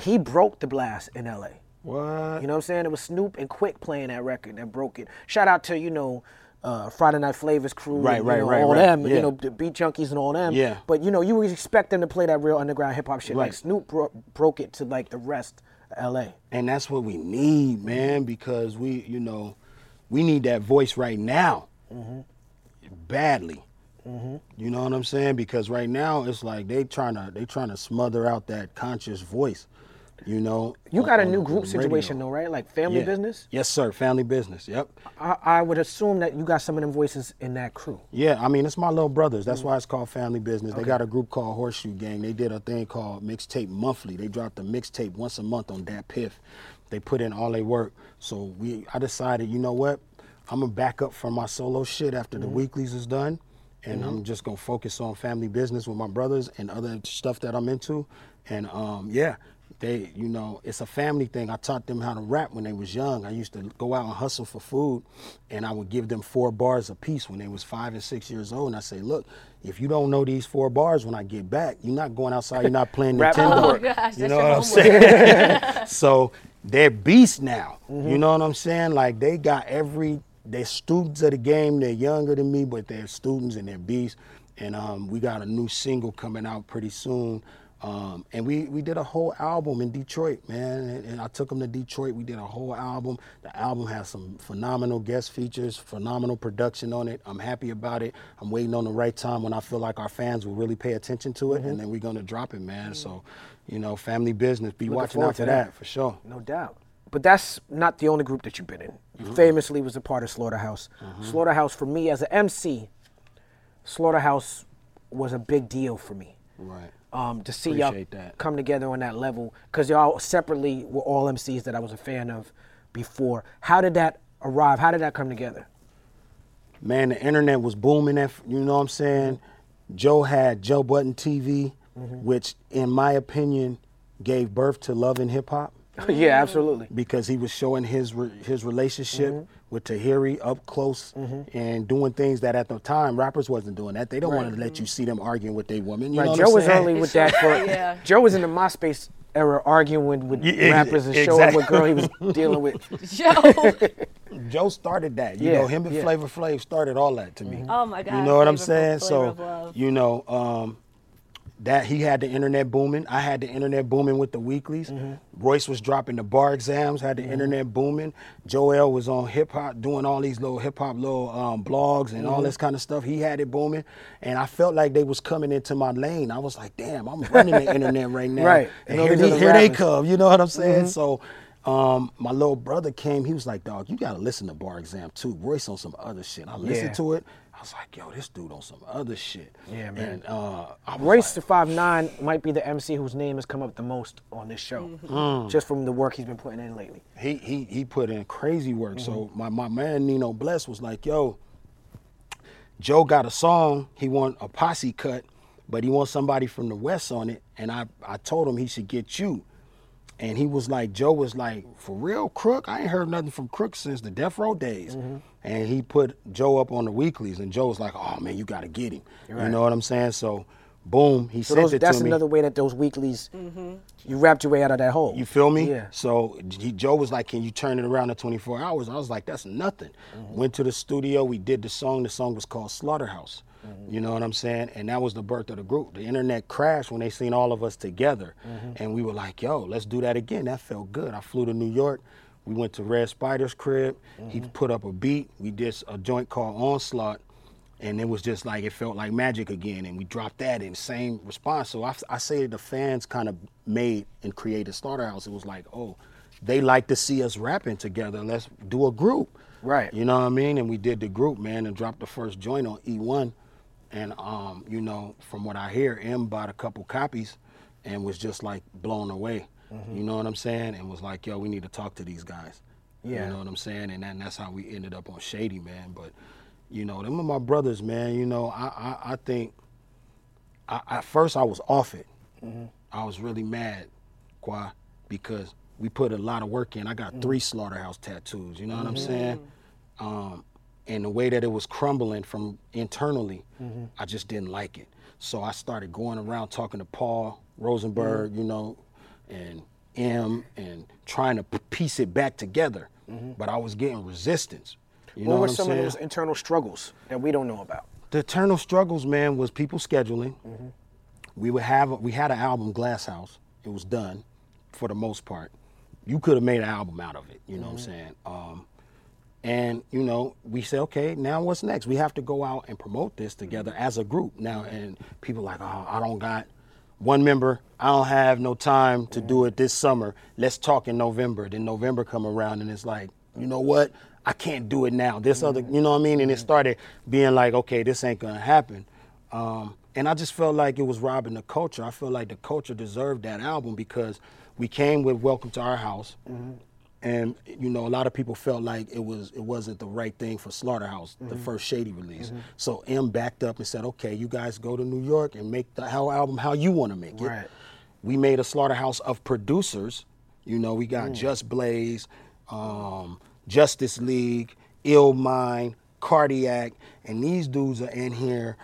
he broke the blast in L.A. what? You know what I'm saying? It was Snoop and Quik playing that record that broke it. Shout out to you know. Uh, Friday Night Flavors crew, Right, and, right, know, right, all right. them, Yeah. you know, the beat junkies and all them. Yeah. But you know, you would expect them to play that real underground hip hop shit. Like Snoop bro- broke it to like the rest of L.A. And that's what we need, man, because we, you know, we need that voice right now, badly. You know what I'm saying? Because right now it's like they trying to they trying to smother out that conscious voice. You know. You got a new group situation though, right? Like family Yeah. business. Yes, sir. Family business. Yep. I, I would assume that you got some of them voices in that crew. Yeah, I mean it's my little brothers. That's why it's called Family Business. They got a group called Horseshoe Gang. They did a thing called Mixtape Monthly. They dropped a mixtape once a month on that Piff. They put in all their work. So we, I decided, you know what? I'm gonna back up from my solo shit after Mm-hmm. the weeklies is done, and I'm just gonna focus on family business with my brothers and other stuff that I'm into. And um, yeah, they, you know, it's a family thing. I taught them how to rap when they was young. I used to go out and hustle for food, and I would give them four bars apiece when they was five and six years old. And I say, look, if you don't know these four bars when I get back, you're not going outside. You're not playing Rap Nintendo. homework. Oh, gosh, you know your what I'm saying? so they're beasts now. Mm-hmm. You know what I'm saying? Like they got every. They're students of the game. They're younger than me, but they're students and they're beasts. And um, we got a new single coming out pretty soon. Um, and we, we did a whole album in Detroit, man. And, and I took them to Detroit. We did a whole album. The album has some phenomenal guest features, phenomenal production on it. I'm happy about it. I'm waiting on the right time when I feel like our fans will really pay attention to it, and then we're gonna drop it, man. So, you know, family business. Be watching out for that. that for sure. No doubt. But that's not the only group that you've been in. You Mm-hmm. famously was a part of Slaughterhouse. Slaughterhouse for me as an MC, Slaughterhouse was a big deal for me. Right. Um, to see y'all that. come together on that level, because y'all separately were all MCs that I was a fan of before. How did that arrive? How did that come together? man, the internet was booming. At, you know what I'm saying? Joe had Joe Budden TV, which, in my opinion, gave birth to love and hip hop yeah, absolutely. because he was showing his re- his relationship mm-hmm. with Tahiry up close mm-hmm. and doing things that at the time rappers wasn't doing that. They don't want to let you mm-hmm. see them arguing with their woman. You Right, know Joe what I'm was saying? early with that. For, Yeah. Joe was in the MySpace era arguing with Yeah, rappers and showing what exactly. girl he was dealing with. Joe. Joe started that. You Yeah, know, him and yeah. Flavor Flav started all that to me. Oh my God. You know what I'm saying? Flav So, you know, um, that he had the internet booming. I had the internet booming with the weeklies. Mm-hmm. Royce was dropping the bar exams, had the internet booming. Joell was on hip hop, doing all these little hip hop little um, blogs and Mm-hmm. all this kind of stuff. He had it booming, and I felt like they was coming into my lane. I was like, damn, I'm running the internet right now. Right. And And here, they, here they come. You know what I'm saying? Mm-hmm. So. Um, my little brother came. He was like, "Dog, you gotta listen to Bar Exam too. Royce on some other shit." I listened Yeah. to it. I was like, "Yo, this dude on some other shit." Yeah, man. And uh, I was Royce the like, Five Nine might be the MC whose name has come up the most on this show, Mm. just from the work he's been putting in lately. he he he put in crazy work. So Mm-hmm. my, my man Nino Bless was like, "Yo, Joe got a song. He want a posse cut, but he wants somebody from the West on it." And I I told him he should get you. And he was like, Joe was like, for real, Crook? I ain't heard nothing from Crook since the Death Row days. Mm-hmm. And he put Joe up on the weeklies, and Joe was like, oh man, you got to get him. Right. You know what I'm saying? So, boom, he So sent those, it to me. That's another way that those weeklies, you wrapped your way out of that hole. You feel me? Yeah. So he, Joe was like, "Can you turn it around in 24 hours?" I was like, "That's nothing." Mm-hmm. Went to the studio. We did the song. The song was called Slaughterhouse. Mm-hmm. You know what I'm saying? And that was the birth of the group. The internet crashed when they seen all of us together, Mm-hmm. and we were like, "Yo, let's do that again." That felt good. I flew to New York. We went to Red Spyda's crib. He Mm-hmm. put up a beat. We did a joint called Onslaught and it was just like it felt like magic again and we dropped that in same response so i, I say the fans kind of made and created slaughterhouse it was like oh they like to see us rapping together let's do a group Right. you know what i mean and we did the group man and dropped the first joint on e1 and um, you know from what i hear Em bought a couple copies and was just like blown away you know what i'm saying and was like yo we need to talk to these guys Yeah. you know what i'm saying and, then that's how we ended up on shady man but you know, them are my brothers, man. You know, I I, I think I, at first I was off it. I was really mad, Qua, because we put a lot of work in. I got three slaughterhouse tattoos. You know what I'm saying? Um, and the way that it was crumbling from internally, mm-hmm. I just didn't like it. So I started going around talking to Paul Rosenberg, mm-hmm. you know, and Em, and trying to p- piece it back together. Mm-hmm. But I was getting resistance. You know what were what some saying? of those internal struggles that we don't know about? the internal struggles, man, was people scheduling. We would have we had an album, Glass House. It was done for the most part. You could have made an album out of it. You know what I'm saying? Um, and you know, we say okay, now what's next? We have to go out and promote this together as a group now. And people like, oh, I don't got one member. I don't have no time to do it this summer. Let's talk in November. Then November come around and it's like, you know what? I can't do it now. This other, you know what I mean? And it started being like, okay, this ain't gonna happen. Um, and I just felt like it was robbing the culture. I felt like the culture deserved that album because we came with Welcome to Our House, and you know a lot of people felt like it was it wasn't the right thing for Slaughterhouse, the first Shady release. So Em backed up and said, okay, you guys go to New York and make the Hell album how you want to make it. Right. we made a slaughterhouse of producers. You know, we got Just Blaze, um, Justice League, Ill Mind, Cardiak, and these dudes are in here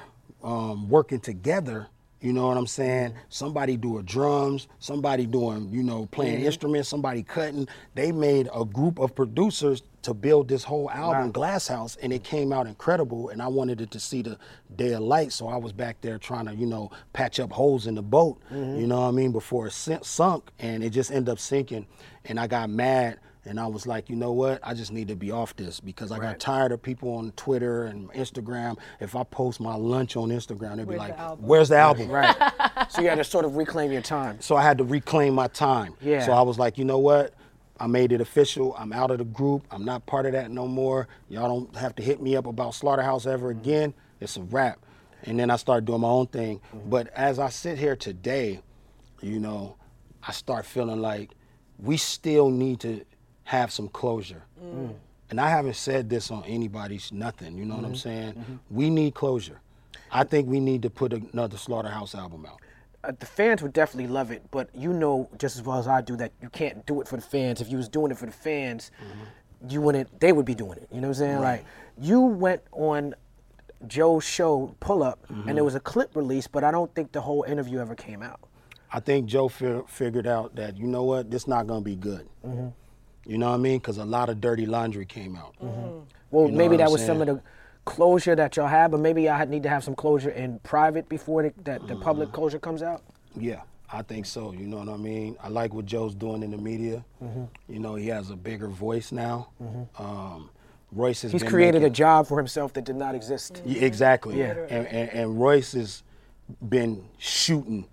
um, working together. You know what I'm saying? Somebody doing drums, somebody doing, you know, playing instruments, somebody cutting. They made a group of producers to build this whole album, Glass House, and it came out incredible. And I wanted it to see the day of light, so I was back there trying to, you know, patch up holes in the boat. You mm-hmm. know what I mean? Before it sunk, and it just ended up sinking. And I got mad, and I was like, you know what? I just need to be off this because I got tired of people on Twitter and Instagram. If I post my lunch on Instagram, they'd be Where's like, the "Where's the album?" Right. so you had to sort of reclaim your time. So I had to reclaim my time. Yeah. So I was like, you know what? I made it official. I'm out of the group. I'm not part of that no more. Y'all don't have to hit me up about Slaughterhouse ever mm-hmm. again. It's a wrap. And then I started doing my own thing. Mm-hmm. But as I sit here today, you know, I start feeling like we still need to have some closure. Mm. And I haven't said this on anybody's nothing. You know what I'm mm-hmm. saying? Mm-hmm. We need closure. I think we need to put another Slaughterhouse album out. uh, the fans would definitely love it, but you know just as well as I do that you can't do it for the fans. If you was doing it for the fans, mm-hmm. you wouldn't. They would be doing it. You know what I'm saying? Like you went on Joe's show Pull Up, and there was a clip released, but I don't think the whole interview ever came out. I think Joe fi- figured out that you know what, this not gonna be good. You know what I mean? Because a lot of dirty laundry came out. Well, You know maybe that was some of the closure that y'all had, but maybe I need to have some closure in private before the, that the public closure comes out. Yeah, I think so. You know what I mean? I like what Joe's doing in the media. Mm-hmm. You know, he has a bigger voice now. Um, Royce has He's created a job for himself that did not exist. Yeah, exactly. Yeah. And, and, and Royce has been shooting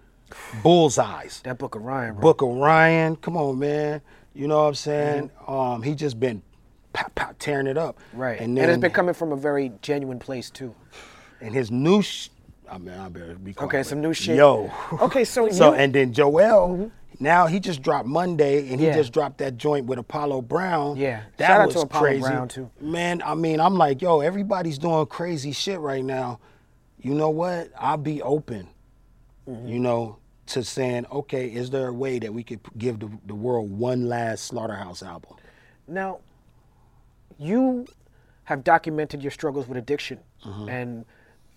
bullseyes. That book of Ryan, bro. Book of Ryan, come on, man. You know what I'm saying? Um, he just been pop, pop, tearing it up. Right. And And, it's been coming from a very genuine place too. and his new. Sh- I mean, I better be quiet. Okay, some new shit. Yo. Okay, so so you- and then Joell. Now he just dropped Monday, and he Yeah. just dropped that joint with Apollo Brown. Yeah. that Shout out was to Apollo crazy. Brown, too. Man, I mean, I'm like, yo, everybody's doing crazy shit right now. You know what? I'll be open. Mm-hmm. You know, to saying, okay, is there a way that we could give the, the world one last Slaughterhouse album? Now, you have documented your struggles with addiction Mm-hmm. and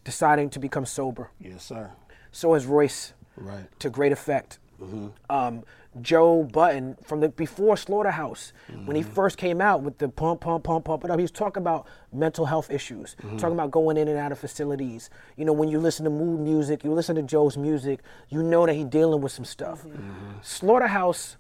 deciding to become sober. Yes, sir. So has Royce, Right. to great effect. Mm-hmm. Um, Joe Budden from the before Slaughterhouse, when Mm-hmm. he first came out with the pump, pump, pump, pump it up, he was talking about mental health issues, Mm-hmm. talking about going in and out of facilities. You know, when you listen to Mood Muzik, you listen to Joe's music, you know that he's dealing with some stuff. Mm-hmm. Slaughterhouse,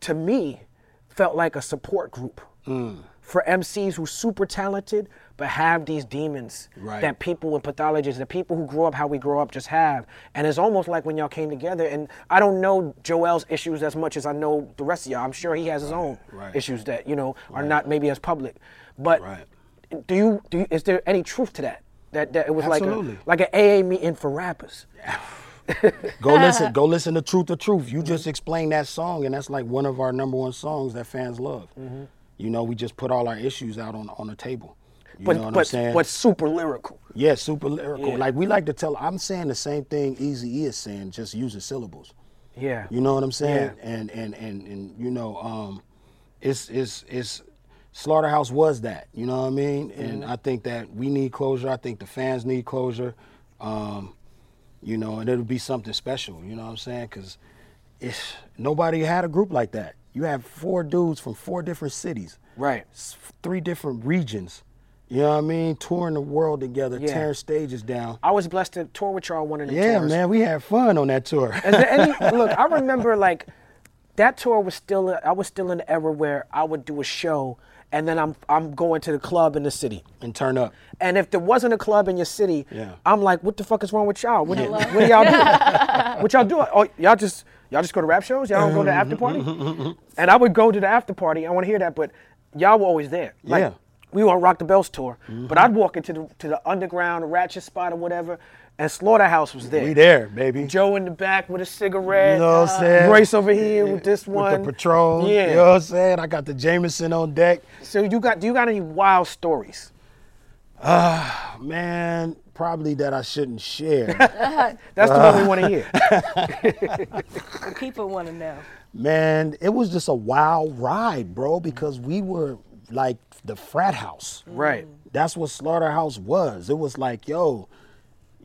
to me, felt like a support group Mm. For MCs who super talented but have these demons Right. that people and pathologists, the people who grow up how we grow up just have. And it's almost like when y'all came together, and I don't know Joell's issues as much as I know the rest of y'all. I'm sure he has his own right. issues that, you know, are not maybe as public. But Right. do you do you, is there any truth to that? That, that it was Absolutely. like a like an AA meeting for rappers. Go listen. Go listen to Truth or Truth. You just explained that song, and that's like one of our number one songs that fans love. Mm-hmm. You know, we just put all our issues out on on the table. You But know what I'm saying? but super lyrical. yeah, super lyrical. Yeah. Like we like to tell. I'm saying the same thing Easy is saying, just using syllables. Yeah. You know what I'm saying? Yeah. And and and and you know, um, it's it's it's Slaughterhouse was that. You know what I mean? And Mm-hmm. I think that we need closure. I think the fans need closure. Um, you know, and it'll be something special. You know what I'm saying? Because it's nobody had a group like that. You have four dudes from four different cities, Right. three different regions. You know what I mean? Touring the world together, Yeah. tearing stages down. I was blessed to tour with y'all one of the Yeah, tours. man, we had fun on that tour. Is there any look? I remember like that tour was still. I was still in the era where I would do a show, and then I'm I'm going to the club in the city. and turn up. And if there wasn't a club in your city, Yeah. I'm like, what the fuck is wrong with y'all? What, what are y'all doing? what y'all doing? Oh, y'all just y'all just go to rap shows? Y'all don't go to the mm-hmm. after party? Mm-hmm. and I would go to the after party. I want to hear that, but y'all were always there. Like, Yeah. We were on Rock the Bells tour, mm-hmm. but I'd walk into the to the underground ratchet spot or whatever, and Slaughterhouse was there. We there, baby. Joe in the back with a cigarette. You know what I'm uh, saying? Grace over here with this one. With the Patron. Yeah. You know what I'm saying? I got the Jameson on deck. So you got do you got any wild stories? Ah, man, probably that I shouldn't share. That's the one we want to hear. The people want to know. Man, it was just a wild ride, bro, because we were like the frat house. Right. That's what Slaughterhouse was. It was like, yo,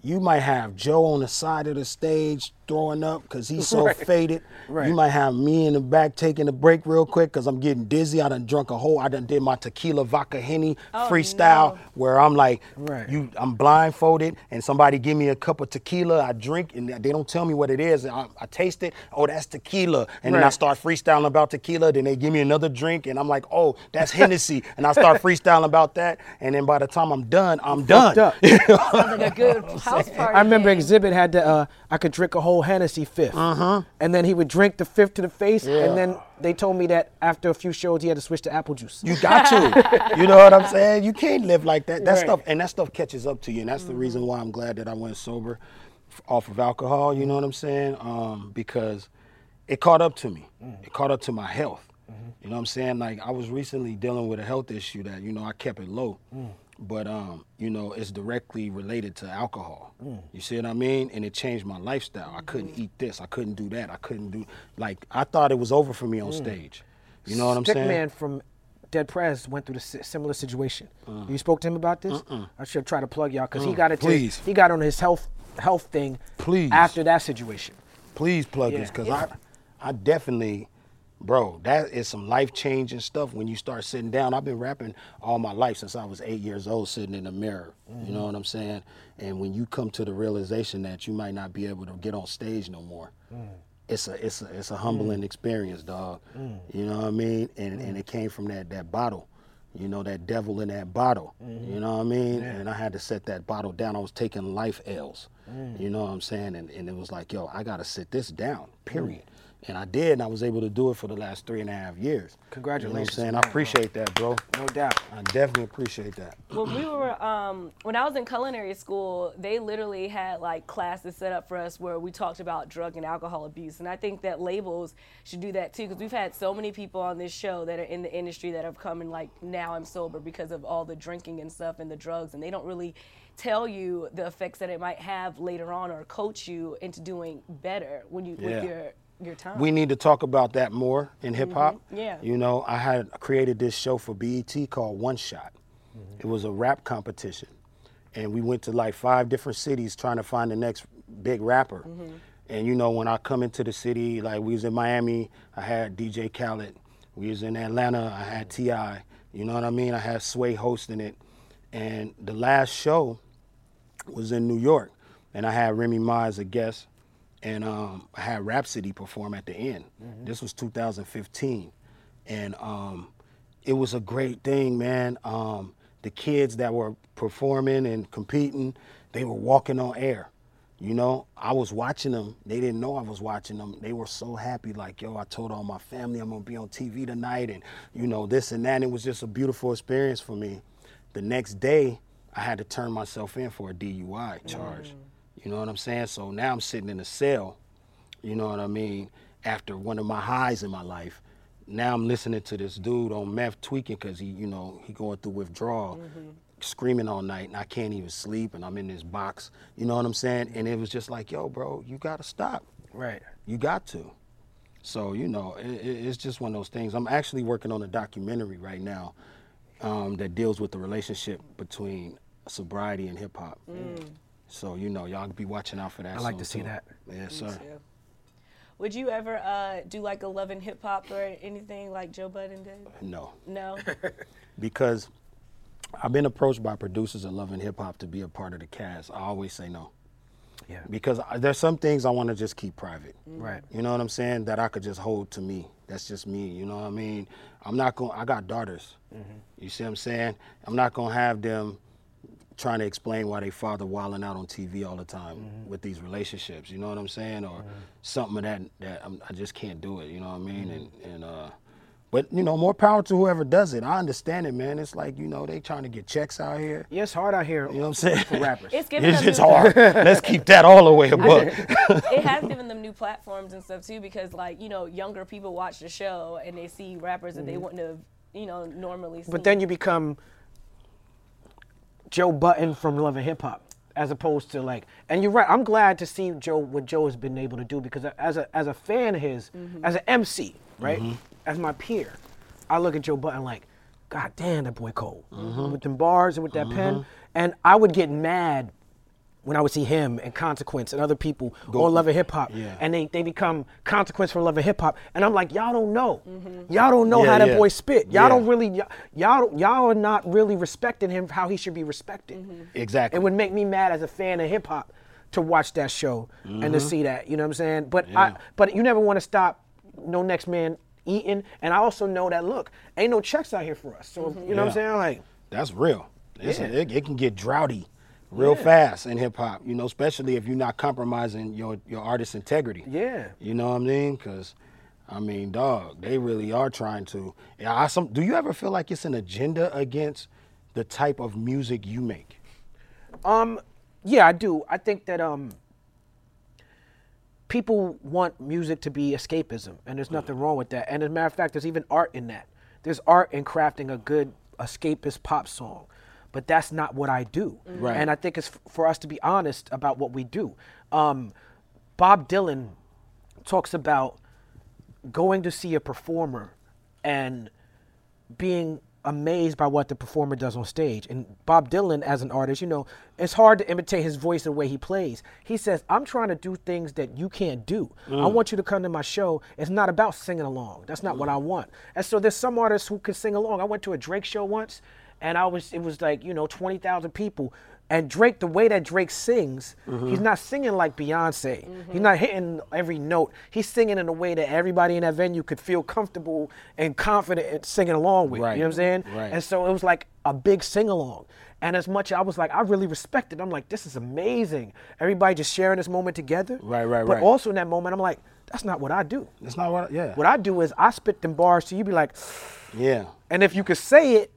you might have Joe on the side of the stage throwing up because he's so Right. faded. Right. You might have me in the back taking a break real quick because I'm getting dizzy. I done drunk a whole. I done did my tequila vodka henny freestyle no. where I'm like, Right. you, I'm blindfolded and somebody give me a cup of tequila. I drink and they don't tell me what it is. I, I taste it. Oh, that's tequila. And then I start freestyling about tequila. Then they give me another drink and I'm like, oh, that's Hennessy. and I start freestyling about that. And then by the time I'm done, I'm done. Up. Sounds like a good house party. I remember. Exhibit had the uh, I could drink a whole Hennessy 5th Uh-huh. and then he would drink the fifth to the face, and then they told me that after a few shows he had to switch to apple juice. You got to. you know what I'm saying? You can't live like that. That Right. stuff and that stuff catches up to you. And that's the reason why I'm glad that I went sober off of alcohol, you know what I'm saying? Um, because it caught up to me. It caught up to my health. You know what I'm saying? Like I was recently dealing with a health issue that, you know, I kept it low. But um, you know, it's directly related to alcohol. Hmm. You see what I mean? And it changed my lifestyle. I couldn't hmm. eat this. I couldn't do that. I couldn't do like I thought it was over for me on hmm. stage. You know what I'm saying? Stickman from Dead Prez went through the si- similar situation. Uh-uh. You spoke to him about this? I should try to plug y'all because he uh, got it. please. He got on his health health thing. Please. After that situation. please plug Yeah. this because I, I definitely, bro, that is some life changing stuff when you start sitting down. I've been rapping all my life since I was eight years old, sitting in the mirror. You know mm. what I'm saying? And when you come to the realization that you might not be able to get on stage no more. Mm. It's a it's a it's a mm. humbling experience, dog. You know what I mean? And and it came from that that bottle, you know, that devil in that bottle. You mm-hmm. know what I mean? And I had to set that bottle down. I was taking life L's. You know what I'm saying? And and it was like, yo, I gotta sit this down. Period. And I did, and I was able to do it for the last three and a half years. Congratulations, You know what I'm saying? I appreciate that, bro. No doubt. I definitely appreciate that. when we were um, when I was in culinary school, they literally had like classes set up for us where we talked about drug and alcohol abuse, and I think that labels should do that too because we've had so many people on this show that are in the industry that have come and like now I'm sober because of all the drinking and stuff and the drugs, and they don't really tell you the effects that it might have later on or coach you into doing better when you Yeah. with your your time. We need to talk about that more in hip hop. Mm-hmm. Yeah. You know, I had created this show for BET called One Shot. Mm-hmm. It was a rap competition. And we went to like five different cities trying to find the next big rapper. Mm-hmm. And you know, when I come into the city, like we was in Miami, I had DJ Khaled. We was in Atlanta, I had T.I. You know what I mean? I had Sway hosting it. And the last show was in New York. And I had Remy Ma as a guest and um, I had Rapsody perform at the end. This was 2015, and um, it was a great thing, man. Um, the kids that were performing and competing, they were walking on air. You know, I was watching them. They didn't know I was watching them. They were so happy, like, yo, I told all my family I'm gonna be on TV tonight, and you know this and that. And it was just a beautiful experience for me. The next day, I had to turn myself in for a DUI charge. You know what I'm saying? So now I'm sitting in a cell, you know what I mean, after one of my highs in my life. Now I'm listening to this dude on meth tweaking because he, you know, he going through withdrawal, screaming all night, and I can't even sleep, and I'm in this box. You know what I'm saying? And it was just like, yo, bro, you gotta stop. Right. You got to. So you know, it, it- it's just one of those things. I'm actually working on a documentary right now um, that deals with the relationship between sobriety and hip hop. So you know, y'all be watching out for that. I like to see too. that. Yes, sir. Yeah. Would you ever uh, do like a love and hip hop or anything like Joe Budden did? No, No. because I've been approached by producers of Love and Hip Hop to be a part of the cast. I always say no Yeah. because I, there's some things I want to just keep private. Right. You know what I'm saying? That I could just hold to me. That's just me. You know what I mean? I'm not going. I got daughters. You see what I'm saying? I'm not gonna have them trying to explain why they father wilding out on TV all the time mm-hmm. with these relationships. You know what I'm saying? Or mm-hmm. something of that that I'm, I just can't do it. You know what I mean? Mm-hmm. And and uh, but you know, more power to whoever does it. I understand it, man. It's like you know they trying to get checks out here. Yeah, it's hard out here You know what I'm saying? for rappers. It's giving It's them just new- hard. Let's keep that all the way above. it has given them new platforms and stuff too because like you know younger people watch the show and they see rappers that they wouldn't have you know normally seen. But then you become Joe Budden from Love and Hip Hop as opposed to like. And you're right. I'm glad to see Joe what Joe has been able to do because as a as a fan of his, mm-hmm. as an MC, right, mm-hmm. as my peer, I look at Joe Budden like, God damn, that boy cold mm-hmm. with them bars and with that pen, and I would get mad when I would see him and Consequence and other people on Love and Hip Hop, Yeah. and they, they become Consequence for Love and Hip Hop, and I'm like, y'all don't know, mm-hmm. y'all don't know Yeah, how that yeah. boy spit, y'all don't really, y'all, y'all y'all are not really respecting him how he should be respected. Mm-hmm. Exactly. It would make me mad as a fan of hip hop to watch that show and to mm-hmm. see that, you know what I'm saying? But I, Mm-hmm. But you never want to stop no next man eating, and I also know that look, ain't no checks out here for us, so you know what I'm saying? Like, That's real. It, it can get droughty real Yeah. fast in hip hop, you know, especially if you're not compromising your, your artist's integrity. Yeah. You know what I mean? Because, I mean, dog, they really are trying to. Yeah, I, some, do you ever feel like it's an agenda against the type of music you make? Um, yeah, I do. I think that um, people want music to be escapism, and there's nothing wrong with that. And as a matter of fact, there's even art in that. There's art in crafting a good escapist pop song, but that's not what I do. Mm-hmm. Right. And I think it's f- for us to be honest about what we do. Um, Bob Dylan talks about going to see a performer and being amazed by what the performer does on stage. And Bob Dylan, as an artist, you know, it's hard to imitate his voice and the way he plays. He says, I'm trying to do things that you can't do. I mm. want you to come to my show. It's not about singing along. That's not what mm. I want. And so there's some artists who can sing along. I went to a Drake show once and I was it was like, you know, 20,000 people. And Drake, the way that Drake sings, he's mm-hmm. not singing like Beyonce. He's mm-hmm. not hitting every note. He's singing in a way that everybody in that venue could feel comfortable and confident in singing along with. Right. You know what I'm saying? Right. And so it was like a big sing along. And as much I was like, I really respect it. I'm like, this is amazing. Everybody just sharing this moment together. Right, right, but right. But also in that moment, I'm like, that's not what I do. That's not what, yeah. What I do is I spit them bars so you, be like, yeah. and if you could say it,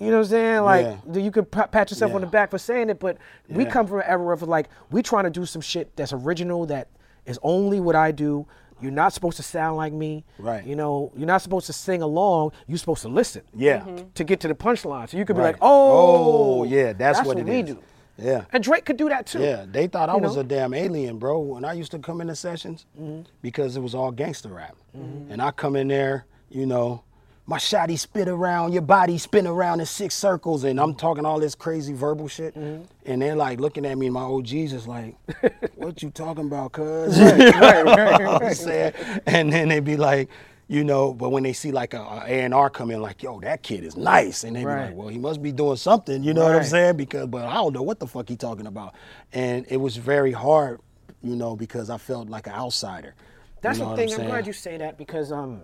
you know what I'm saying? Like, Yeah. you could pat yourself on the back for saying it. But we come from an era of like, we trying to do some shit that's original, that is only what I do. You're not supposed to sound like me. Right. You know, you're not supposed to sing along. You're supposed to listen. Yeah. To get to the punchline. So you could be like, oh, Oh, yeah, that's what it we is. do. Yeah. And Drake could do that too. Yeah, they thought I You was know? a damn alien, bro. When I used to come into sessions, Mm-hmm. because it was all gangster rap, and I come in there, you know, my shotty spit around, your body spin around in six circles, and I'm talking all this crazy verbal shit, Mm-hmm. and they're like looking at me, and my OGs is like, "What you talking about, cuz?" right, right, I'm saying? And then they'd be like, you know, but when they see like a A and R come in, like, yo, that kid is nice, and they be Right. like, well, he must be doing something, you know what I'm saying? Because, but I don't know what the fuck he talking about, and it was very hard, you know, because I felt like an outsider. That's you know the thing. I'm, saying? glad you say that because, um,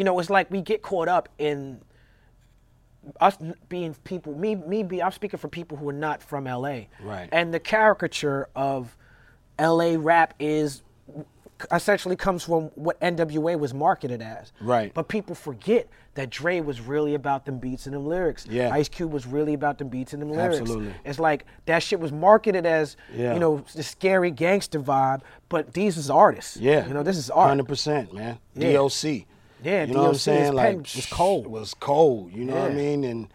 you know, it's like we get caught up in us being people. Me, me, be. I'm speaking for people who are not from LA. Right. And the caricature of LA rap is essentially comes from what NWA was marketed as. Right. But people forget that Dre was really about them beats and them lyrics. Yeah. Ice Cube was really about them beats and them lyrics. Absolutely. It's like that shit was marketed as, Yeah. you know, the scary gangster vibe, but these is artists. Yeah, You know, this is art. Hundred percent, man. Yeah. DOC. Yeah, you know what I'm saying? Like was cold. It was cold. You know what I mean? And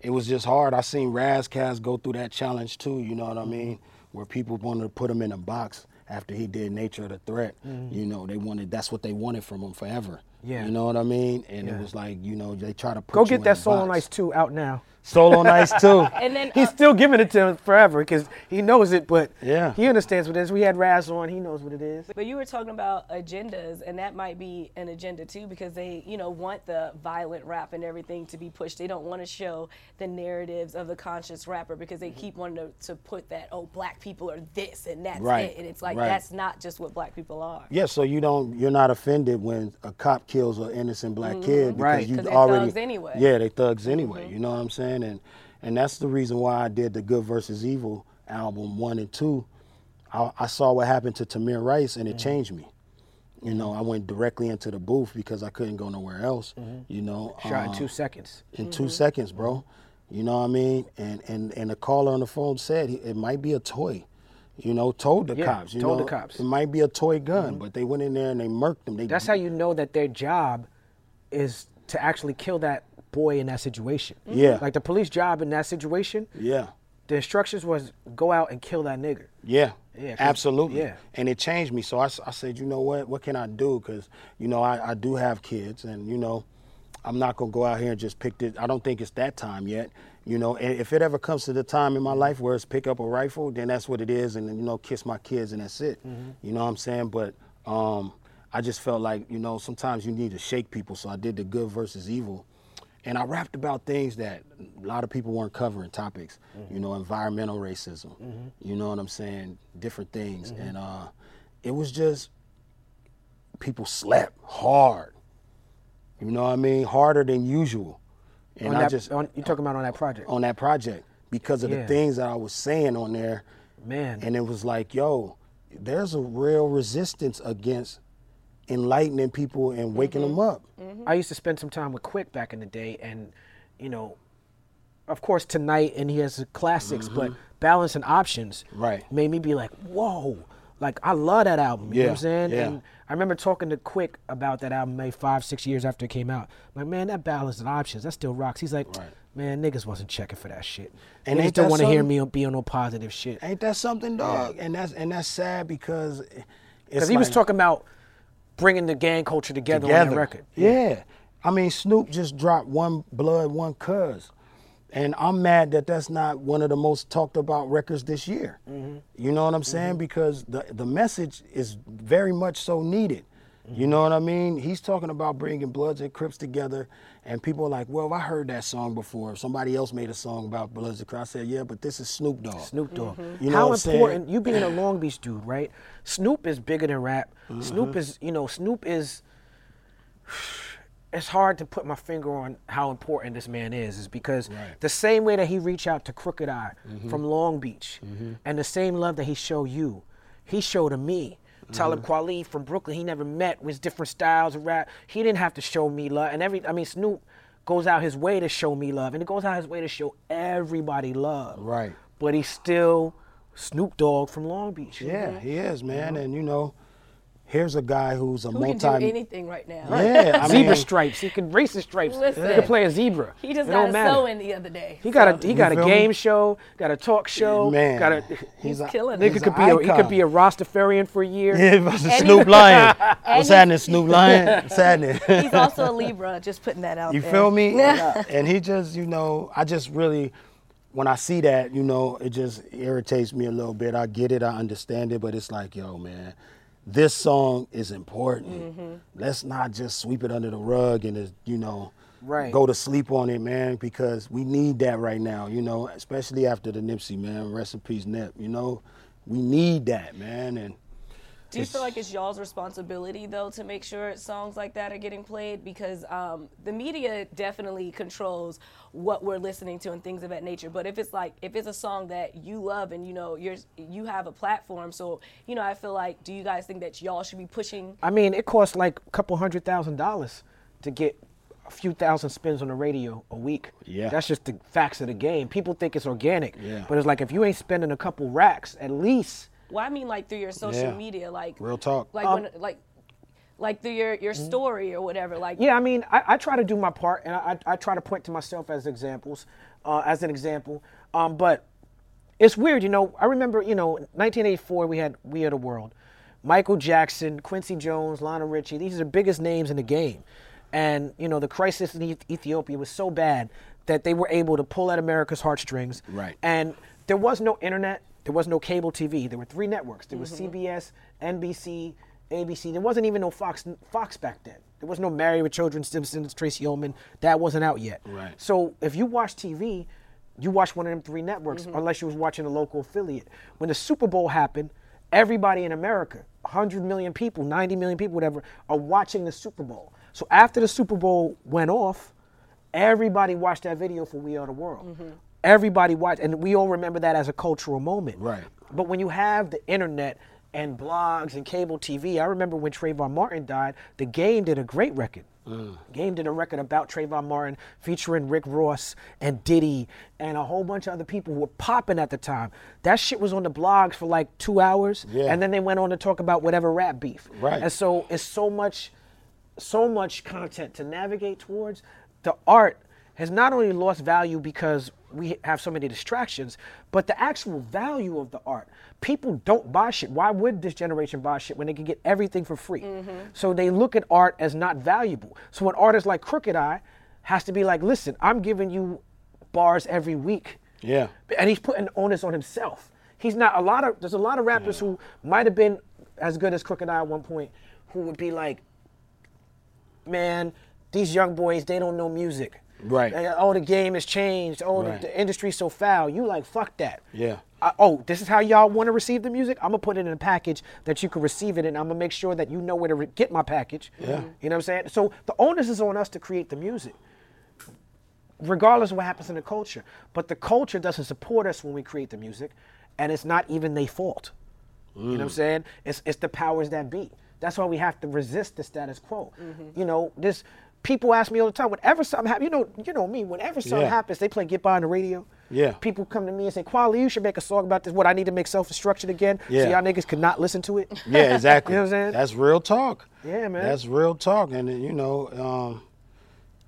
it was just hard. I seen Ras Kass go through that challenge too. You know what I mean? Where people wanted to put him in a box after he did Nature of the Threat. You know, they wanted that's what they wanted from him forever. Mm-hmm. Yeah. You know what I mean? And Yeah. it was like, you know, they try to put Go get that Soul on. Ice 2 out now. Soul on Ice too. And then He's uh, still giving it to him forever because he knows it, but Yeah. he understands what it is. We had Ras on, he knows what it is. But you were talking about agendas, and that might be an agenda too, because they, you know, want the violent rap and everything to be pushed. They don't want to show the narratives of the conscious rapper because they keep wanting to, to put that, oh, black people are this and that's Right, it, and it's like right. that's not just what black people are. Yeah, so you don't you're not offended when a cop kills an innocent black kid because Right. you 'Cause they're already thugs anyway. Yeah, they thugs anyway. You know what I'm saying? And and that's the reason why I did the Good versus Evil album one and two. I, I saw what happened to Tamir Rice and it changed me. You know, I went directly into the booth because I couldn't go nowhere else. You know, Shot in um, two seconds. in two seconds, bro. You know what I mean? And and and the caller on the phone said it might be a toy. You know, told the Yeah, cops. You told the cops. Mm-hmm. It might be a toy gun, but they went in there and they murked them. They That's how you know that their job is to actually kill that boy in that situation. Mm-hmm. Yeah. Like the police job in that situation, Yeah. the instructions was go out and kill that nigger. Yeah, Yeah. absolutely. yeah. And it changed me. So I, I said, you know what? What can I do? Because, you know, I, I do have kids and, you know, I'm not going to go out here and just pick this. I don't think it's that time yet. You know, and if it ever comes to the time in my mm-hmm. life where it's pick up a rifle, then that's what it is. And, you know, kiss my kids and that's it. Mm-hmm. You know what I'm saying? But um, I just felt like, you know, sometimes you need to shake people. So I did the good versus evil. And I rapped about things that a lot of people weren't covering topics, you mm-hmm. know, environmental racism, mm-hmm. you know what I'm saying, different things. Mm-hmm. And uh, it was just, people slept hard, you know what I mean, harder than usual. And on I that, just, on, you talking about on that project? on that project, because of Yeah. the things that I was saying on there. Man. And it was like, yo, there's a real resistance against enlightening people and waking them up. I used to spend some time with Quik back in the day, and you know, of course tonight, and he has the classics, but Balance and Options Mm-hmm. Right. made me be like, whoa, like I love that album. You know what I'm saying? yeah. And I remember talking to Quik about that album maybe five, six years after it came out. I'm like, man, that Balance and Options, that still rocks. He's like, Right. man, niggas wasn't checking for that shit. And they don't want to hear me be on no positive shit. Ain't that something, dog? And that's and that's sad because it's Because he was talking about bringing the gang culture together, on that record. Yeah. I mean, Snoop just dropped one blood, one cuz. And I'm mad that that's not one of the most talked about records this year. Mm-hmm. You know what I'm saying? Because the, the message is very much so needed. Mm-hmm. You know what I mean? He's talking about bringing Bloods and Crips together, and people are like, "Well, I heard that song before. Somebody else made a song about Bloods and Crips." I said, "Yeah, but this is Snoop Dogg." Snoop Dogg. You know How what I'm saying? important you being a Long Beach dude, right? Snoop is bigger than rap. Mm-hmm. Snoop is, you know, Snoop is. It's hard to put my finger on how important this man is, is because Right. the same way that he reached out to Crooked I Mm-hmm. from Long Beach, and the same love that he showed you, he showed to me. Talib Mm-hmm. Kweli from Brooklyn, he never met with different styles of rap. He didn't have to show me love, and every, I mean, Snoop goes out his way to show me love, and he goes out his way to show everybody love Right. but he's still Snoop Dogg from Long Beach. Yeah, he is, man. And you know, here's a guy who's a Who can multi. do anything right now? Yeah, I zebra mean, stripes. He can race the stripes. Listen. He can play a zebra. He just it got don't a matter. sew in the other day. He got a he You got a feel me? game show, got a talk show, man. got a He's a- killing nigga it. could be a, he could be a Rastafarian for a year. Yeah, versus And Snoop he- Lion. What's and happening, Snoop Lion? What's happening? He's also a Libra. Just putting that out You there. feel me? Uh, and he just, you know, I just really, when I see that, you know, it just irritates me a little bit. I get it, I understand it, but it's like, yo, man, this song is important. Mm-hmm. Let's not just sweep it under the rug and, you know, Right. go to sleep on it, man, because we need that right now, you know, especially after the Nipsey, man. Rest in peace, Nip, you know. We need that, man. And Do you feel like it's y'all's responsibility though to make sure songs like that are getting played? Because um, the media definitely controls what we're listening to and things of that nature. But if it's like if it's a song that you love and you know you're you have a platform, so you know I feel like do you guys think that y'all should be pushing? I mean, it costs like a couple hundred thousand dollars to get a few thousand spins on the radio a week. Yeah. That's just the facts of the game. People think it's organic. Yeah. But it's like if you ain't spending a couple racks at least Well, I mean like through your social Yeah. media, like Real talk. like when like like through your your story or whatever, like Yeah, I mean, I, I try to do my part, and I, I try to point to myself as examples, uh, as an example. Um, but it's weird, you know. I remember, you know, 1984, we had We Are the World, Michael Jackson, Quincy Jones, Lionel Richie. These are the biggest names in the game, and you know, the crisis in Ethiopia was so bad that they were able to pull at America's heartstrings. Right. And there was no internet. There was no cable TV. There were three networks. There was Mm-hmm. CBS, NBC, ABC. There wasn't even no Fox Fox back then. There was no Married with Children, Simpsons, Tracey Ullman. That wasn't out yet. Right. So if you watch TV, you watch one of them three networks, Mm-hmm. unless you was watching a local affiliate. When the Super Bowl happened, everybody in America, 100 million people, 90 million people, whatever, are watching the Super Bowl. So after the Super Bowl went off, everybody watched that video for We Are the World. Mm-hmm. Everybody watched, and we all remember that as a cultural moment. Right. But when you have the internet and blogs and cable TV, I remember when Trayvon Martin died, the game did a great record. Mm. Game did a record about Trayvon Martin featuring Rick Ross and Diddy and a whole bunch of other people who were popping at the time. That shit was on the blogs for like two hours, Yeah. and then they went on to talk about whatever rap beef. Right. And so it's so much, so much content to navigate towards. The art has not only lost value because we have so many distractions, but the actual value of the art. People don't buy shit. Why would this generation buy shit when they can get everything for free? Mm-hmm. So they look at art as not valuable. So an artist like Crooked I has to be like, listen, I'm giving you bars every week Yeah. and he's putting onus on himself. He's not a lot of there's a lot of rappers who might have been as good as Crooked I at one point who would be like, man, these young boys they don't know music. Right. They- oh, the game has changed. Oh, Right. the, the industry's so foul. You like fuck that. Yeah. I- oh, this is how y'all want to receive the music. I'm gonna put it in a package that you can receive it, and I'm gonna make sure that you know where to re- get my package. Yeah. You know what I'm saying? So the onus is on us to create the music regardless of what happens in the culture. But the culture doesn't support us when we create the music, and it's not even their fault. You know what I'm mm. saying? It's it's the powers that be. That's why we have to resist the status quo. Mm-hmm. You know, this people ask me all the time, whenever something happens, you know, you know me, whenever something Yeah. happens, they play Get By on the radio. Yeah. People come to me and say, Kweli, you should make a song about this. What I need to make self-destruction again. Yeah. So y'all niggas could not listen to it. Yeah, exactly. You know what I'm saying? That's real talk. Yeah, man. That's real talk, and uh, you know, um,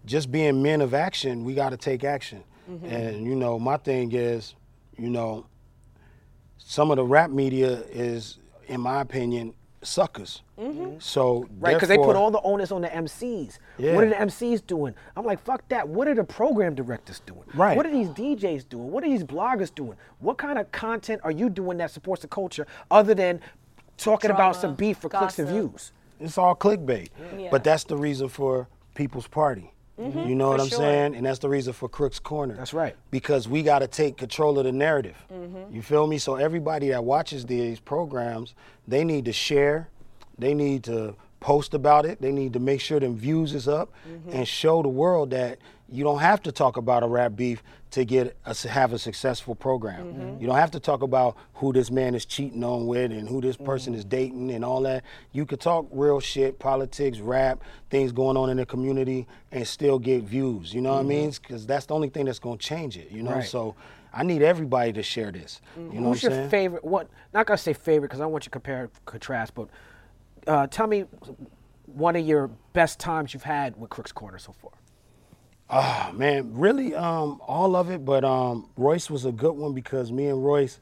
just being men of action, we got to take action. Mm-hmm. And you know, my thing is, you know, some of the rap media is, in my opinion, suckers. So Mm-hmm. Right, because they put all the onus on the MCs. Yeah. What are the MCs doing? I'm like, fuck that. What are the program directors doing? Right. What are these DJs doing? What are these bloggers doing? What kind of content are you doing that supports the culture other than talking about some beef for clicks and views? It's all clickbait. Yeah. But that's the reason for People's Party. Mm-hmm. You know what I'm sure. saying? And that's the reason for Crook's Corner. That's right. Because we got to take control of the narrative. Mm-hmm. You feel me? So everybody that watches these programs, they need to share, they need to post about it, they need to make sure them views is up, mm-hmm. and show the world that you don't have to talk about a rap beef to get a, have a successful program. Mm-hmm. Mm-hmm. You don't have to talk about who this man is cheating on with and who this person mm-hmm. is dating and all that. You could talk real shit, politics, rap, things going on in the community, and still get views. You know what I mean? Because that's the only thing that's going to change it. You know, Right. so I need everybody to share this. You know Who's what your I'm saying? favorite? What? Not gonna say favorite because I want you to compare contrast, but uh, tell me one of your best times you've had with Crook's Corner so far. Oh, man, really, um, all of it. But um, Royce was a good one because me and Royce,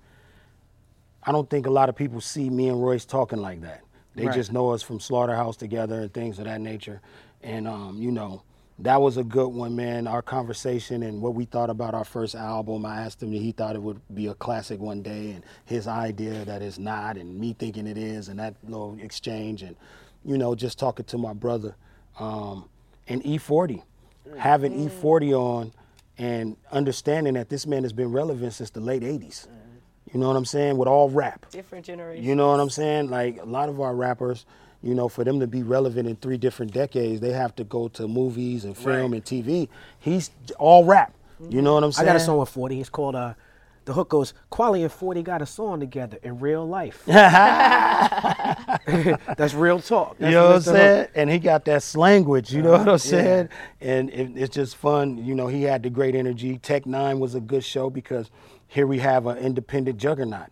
I don't think a lot of people see me and Royce talking like that. They Right. just know us from Slaughterhouse together and things of that nature. And um, you know, that was a good one, man. Our conversation and what we thought about our first album. I asked him if he thought it would be a classic one day, and his idea that it's not, and me thinking it is, and that little exchange, and you know, just talking to my brother. Um, and E40, having E40 mm. on, and understanding that this man has been relevant since the late '80s. Mm. You know what I'm saying? With all rap. Different generation. You know what I'm saying? Like a lot of our rappers, you know, for them to be relevant in three different decades, they have to go to movies and film and TV. He's all rap. You mm-hmm. know what I'm saying? I got a song with 40. It's called uh the hook goes, Kweli and 40 got a song together in real life. That's real talk. You know what I'm that's saying? And he got that language, you know uh-huh. what I'm saying? And it, it's just fun. You know, he had the great energy. Tech N9ne was a good show because here we have an independent juggernaut.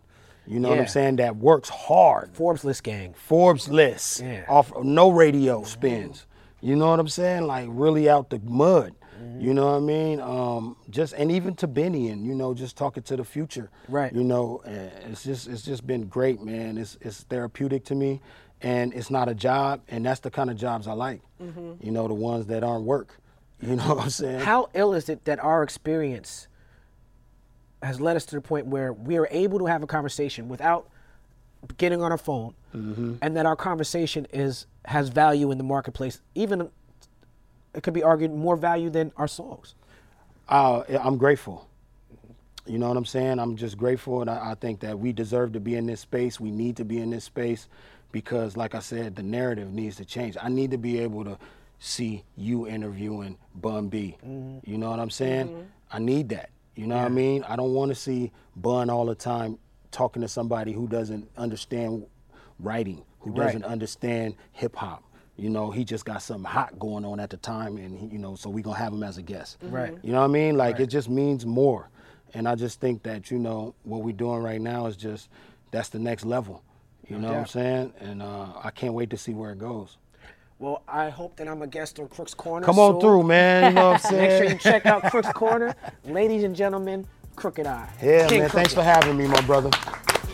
You know what I'm saying? That works hard. Forbes list gang. Forbes list Yeah. off no radio spins. You know what I'm saying? Like really out the mud. Mm-hmm. You know what I mean? Um, just and even to Benny and you know just talking to the future. Right. You know, uh, it's just it's just been great, man. It's it's therapeutic to me, and it's not a job, and that's the kind of jobs I like. You know, the ones that aren't work. You know what I'm saying? How ill is it that our experience has led us to the point where we are able to have a conversation without getting on our phone, Mm-hmm. and that our conversation is has value in the marketplace. Even it could be argued more value than our songs. Uh, I'm grateful. You know what I'm saying? I'm just grateful, and I, I think that we deserve to be in this space. We need to be in this space because, like I said, the narrative needs to change. I need to be able to see you interviewing Bun B. You know what I'm saying? I need that. You know what I mean? I don't want to see Bun all the time talking to somebody who doesn't understand writing, who Right. doesn't understand hip hop. You know, he just got something hot going on at the time, and he, you know, so we gonna have him as a guest. Right. You know what I mean? Like it just means more, and I just think that you know what we're doing right now is just that's the next level. You know what I'm saying? And uh, I can't wait to see where it goes. Well, I hope that I'm a guest on Crooks Corner. Come on soon. through, man. You know what I'm saying? Make sure saying? you check out Crooks Corner. Ladies and gentlemen, Crooked I. Yeah, King man. Thanks for having me, my brother.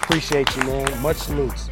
Appreciate you, man. Much salutes.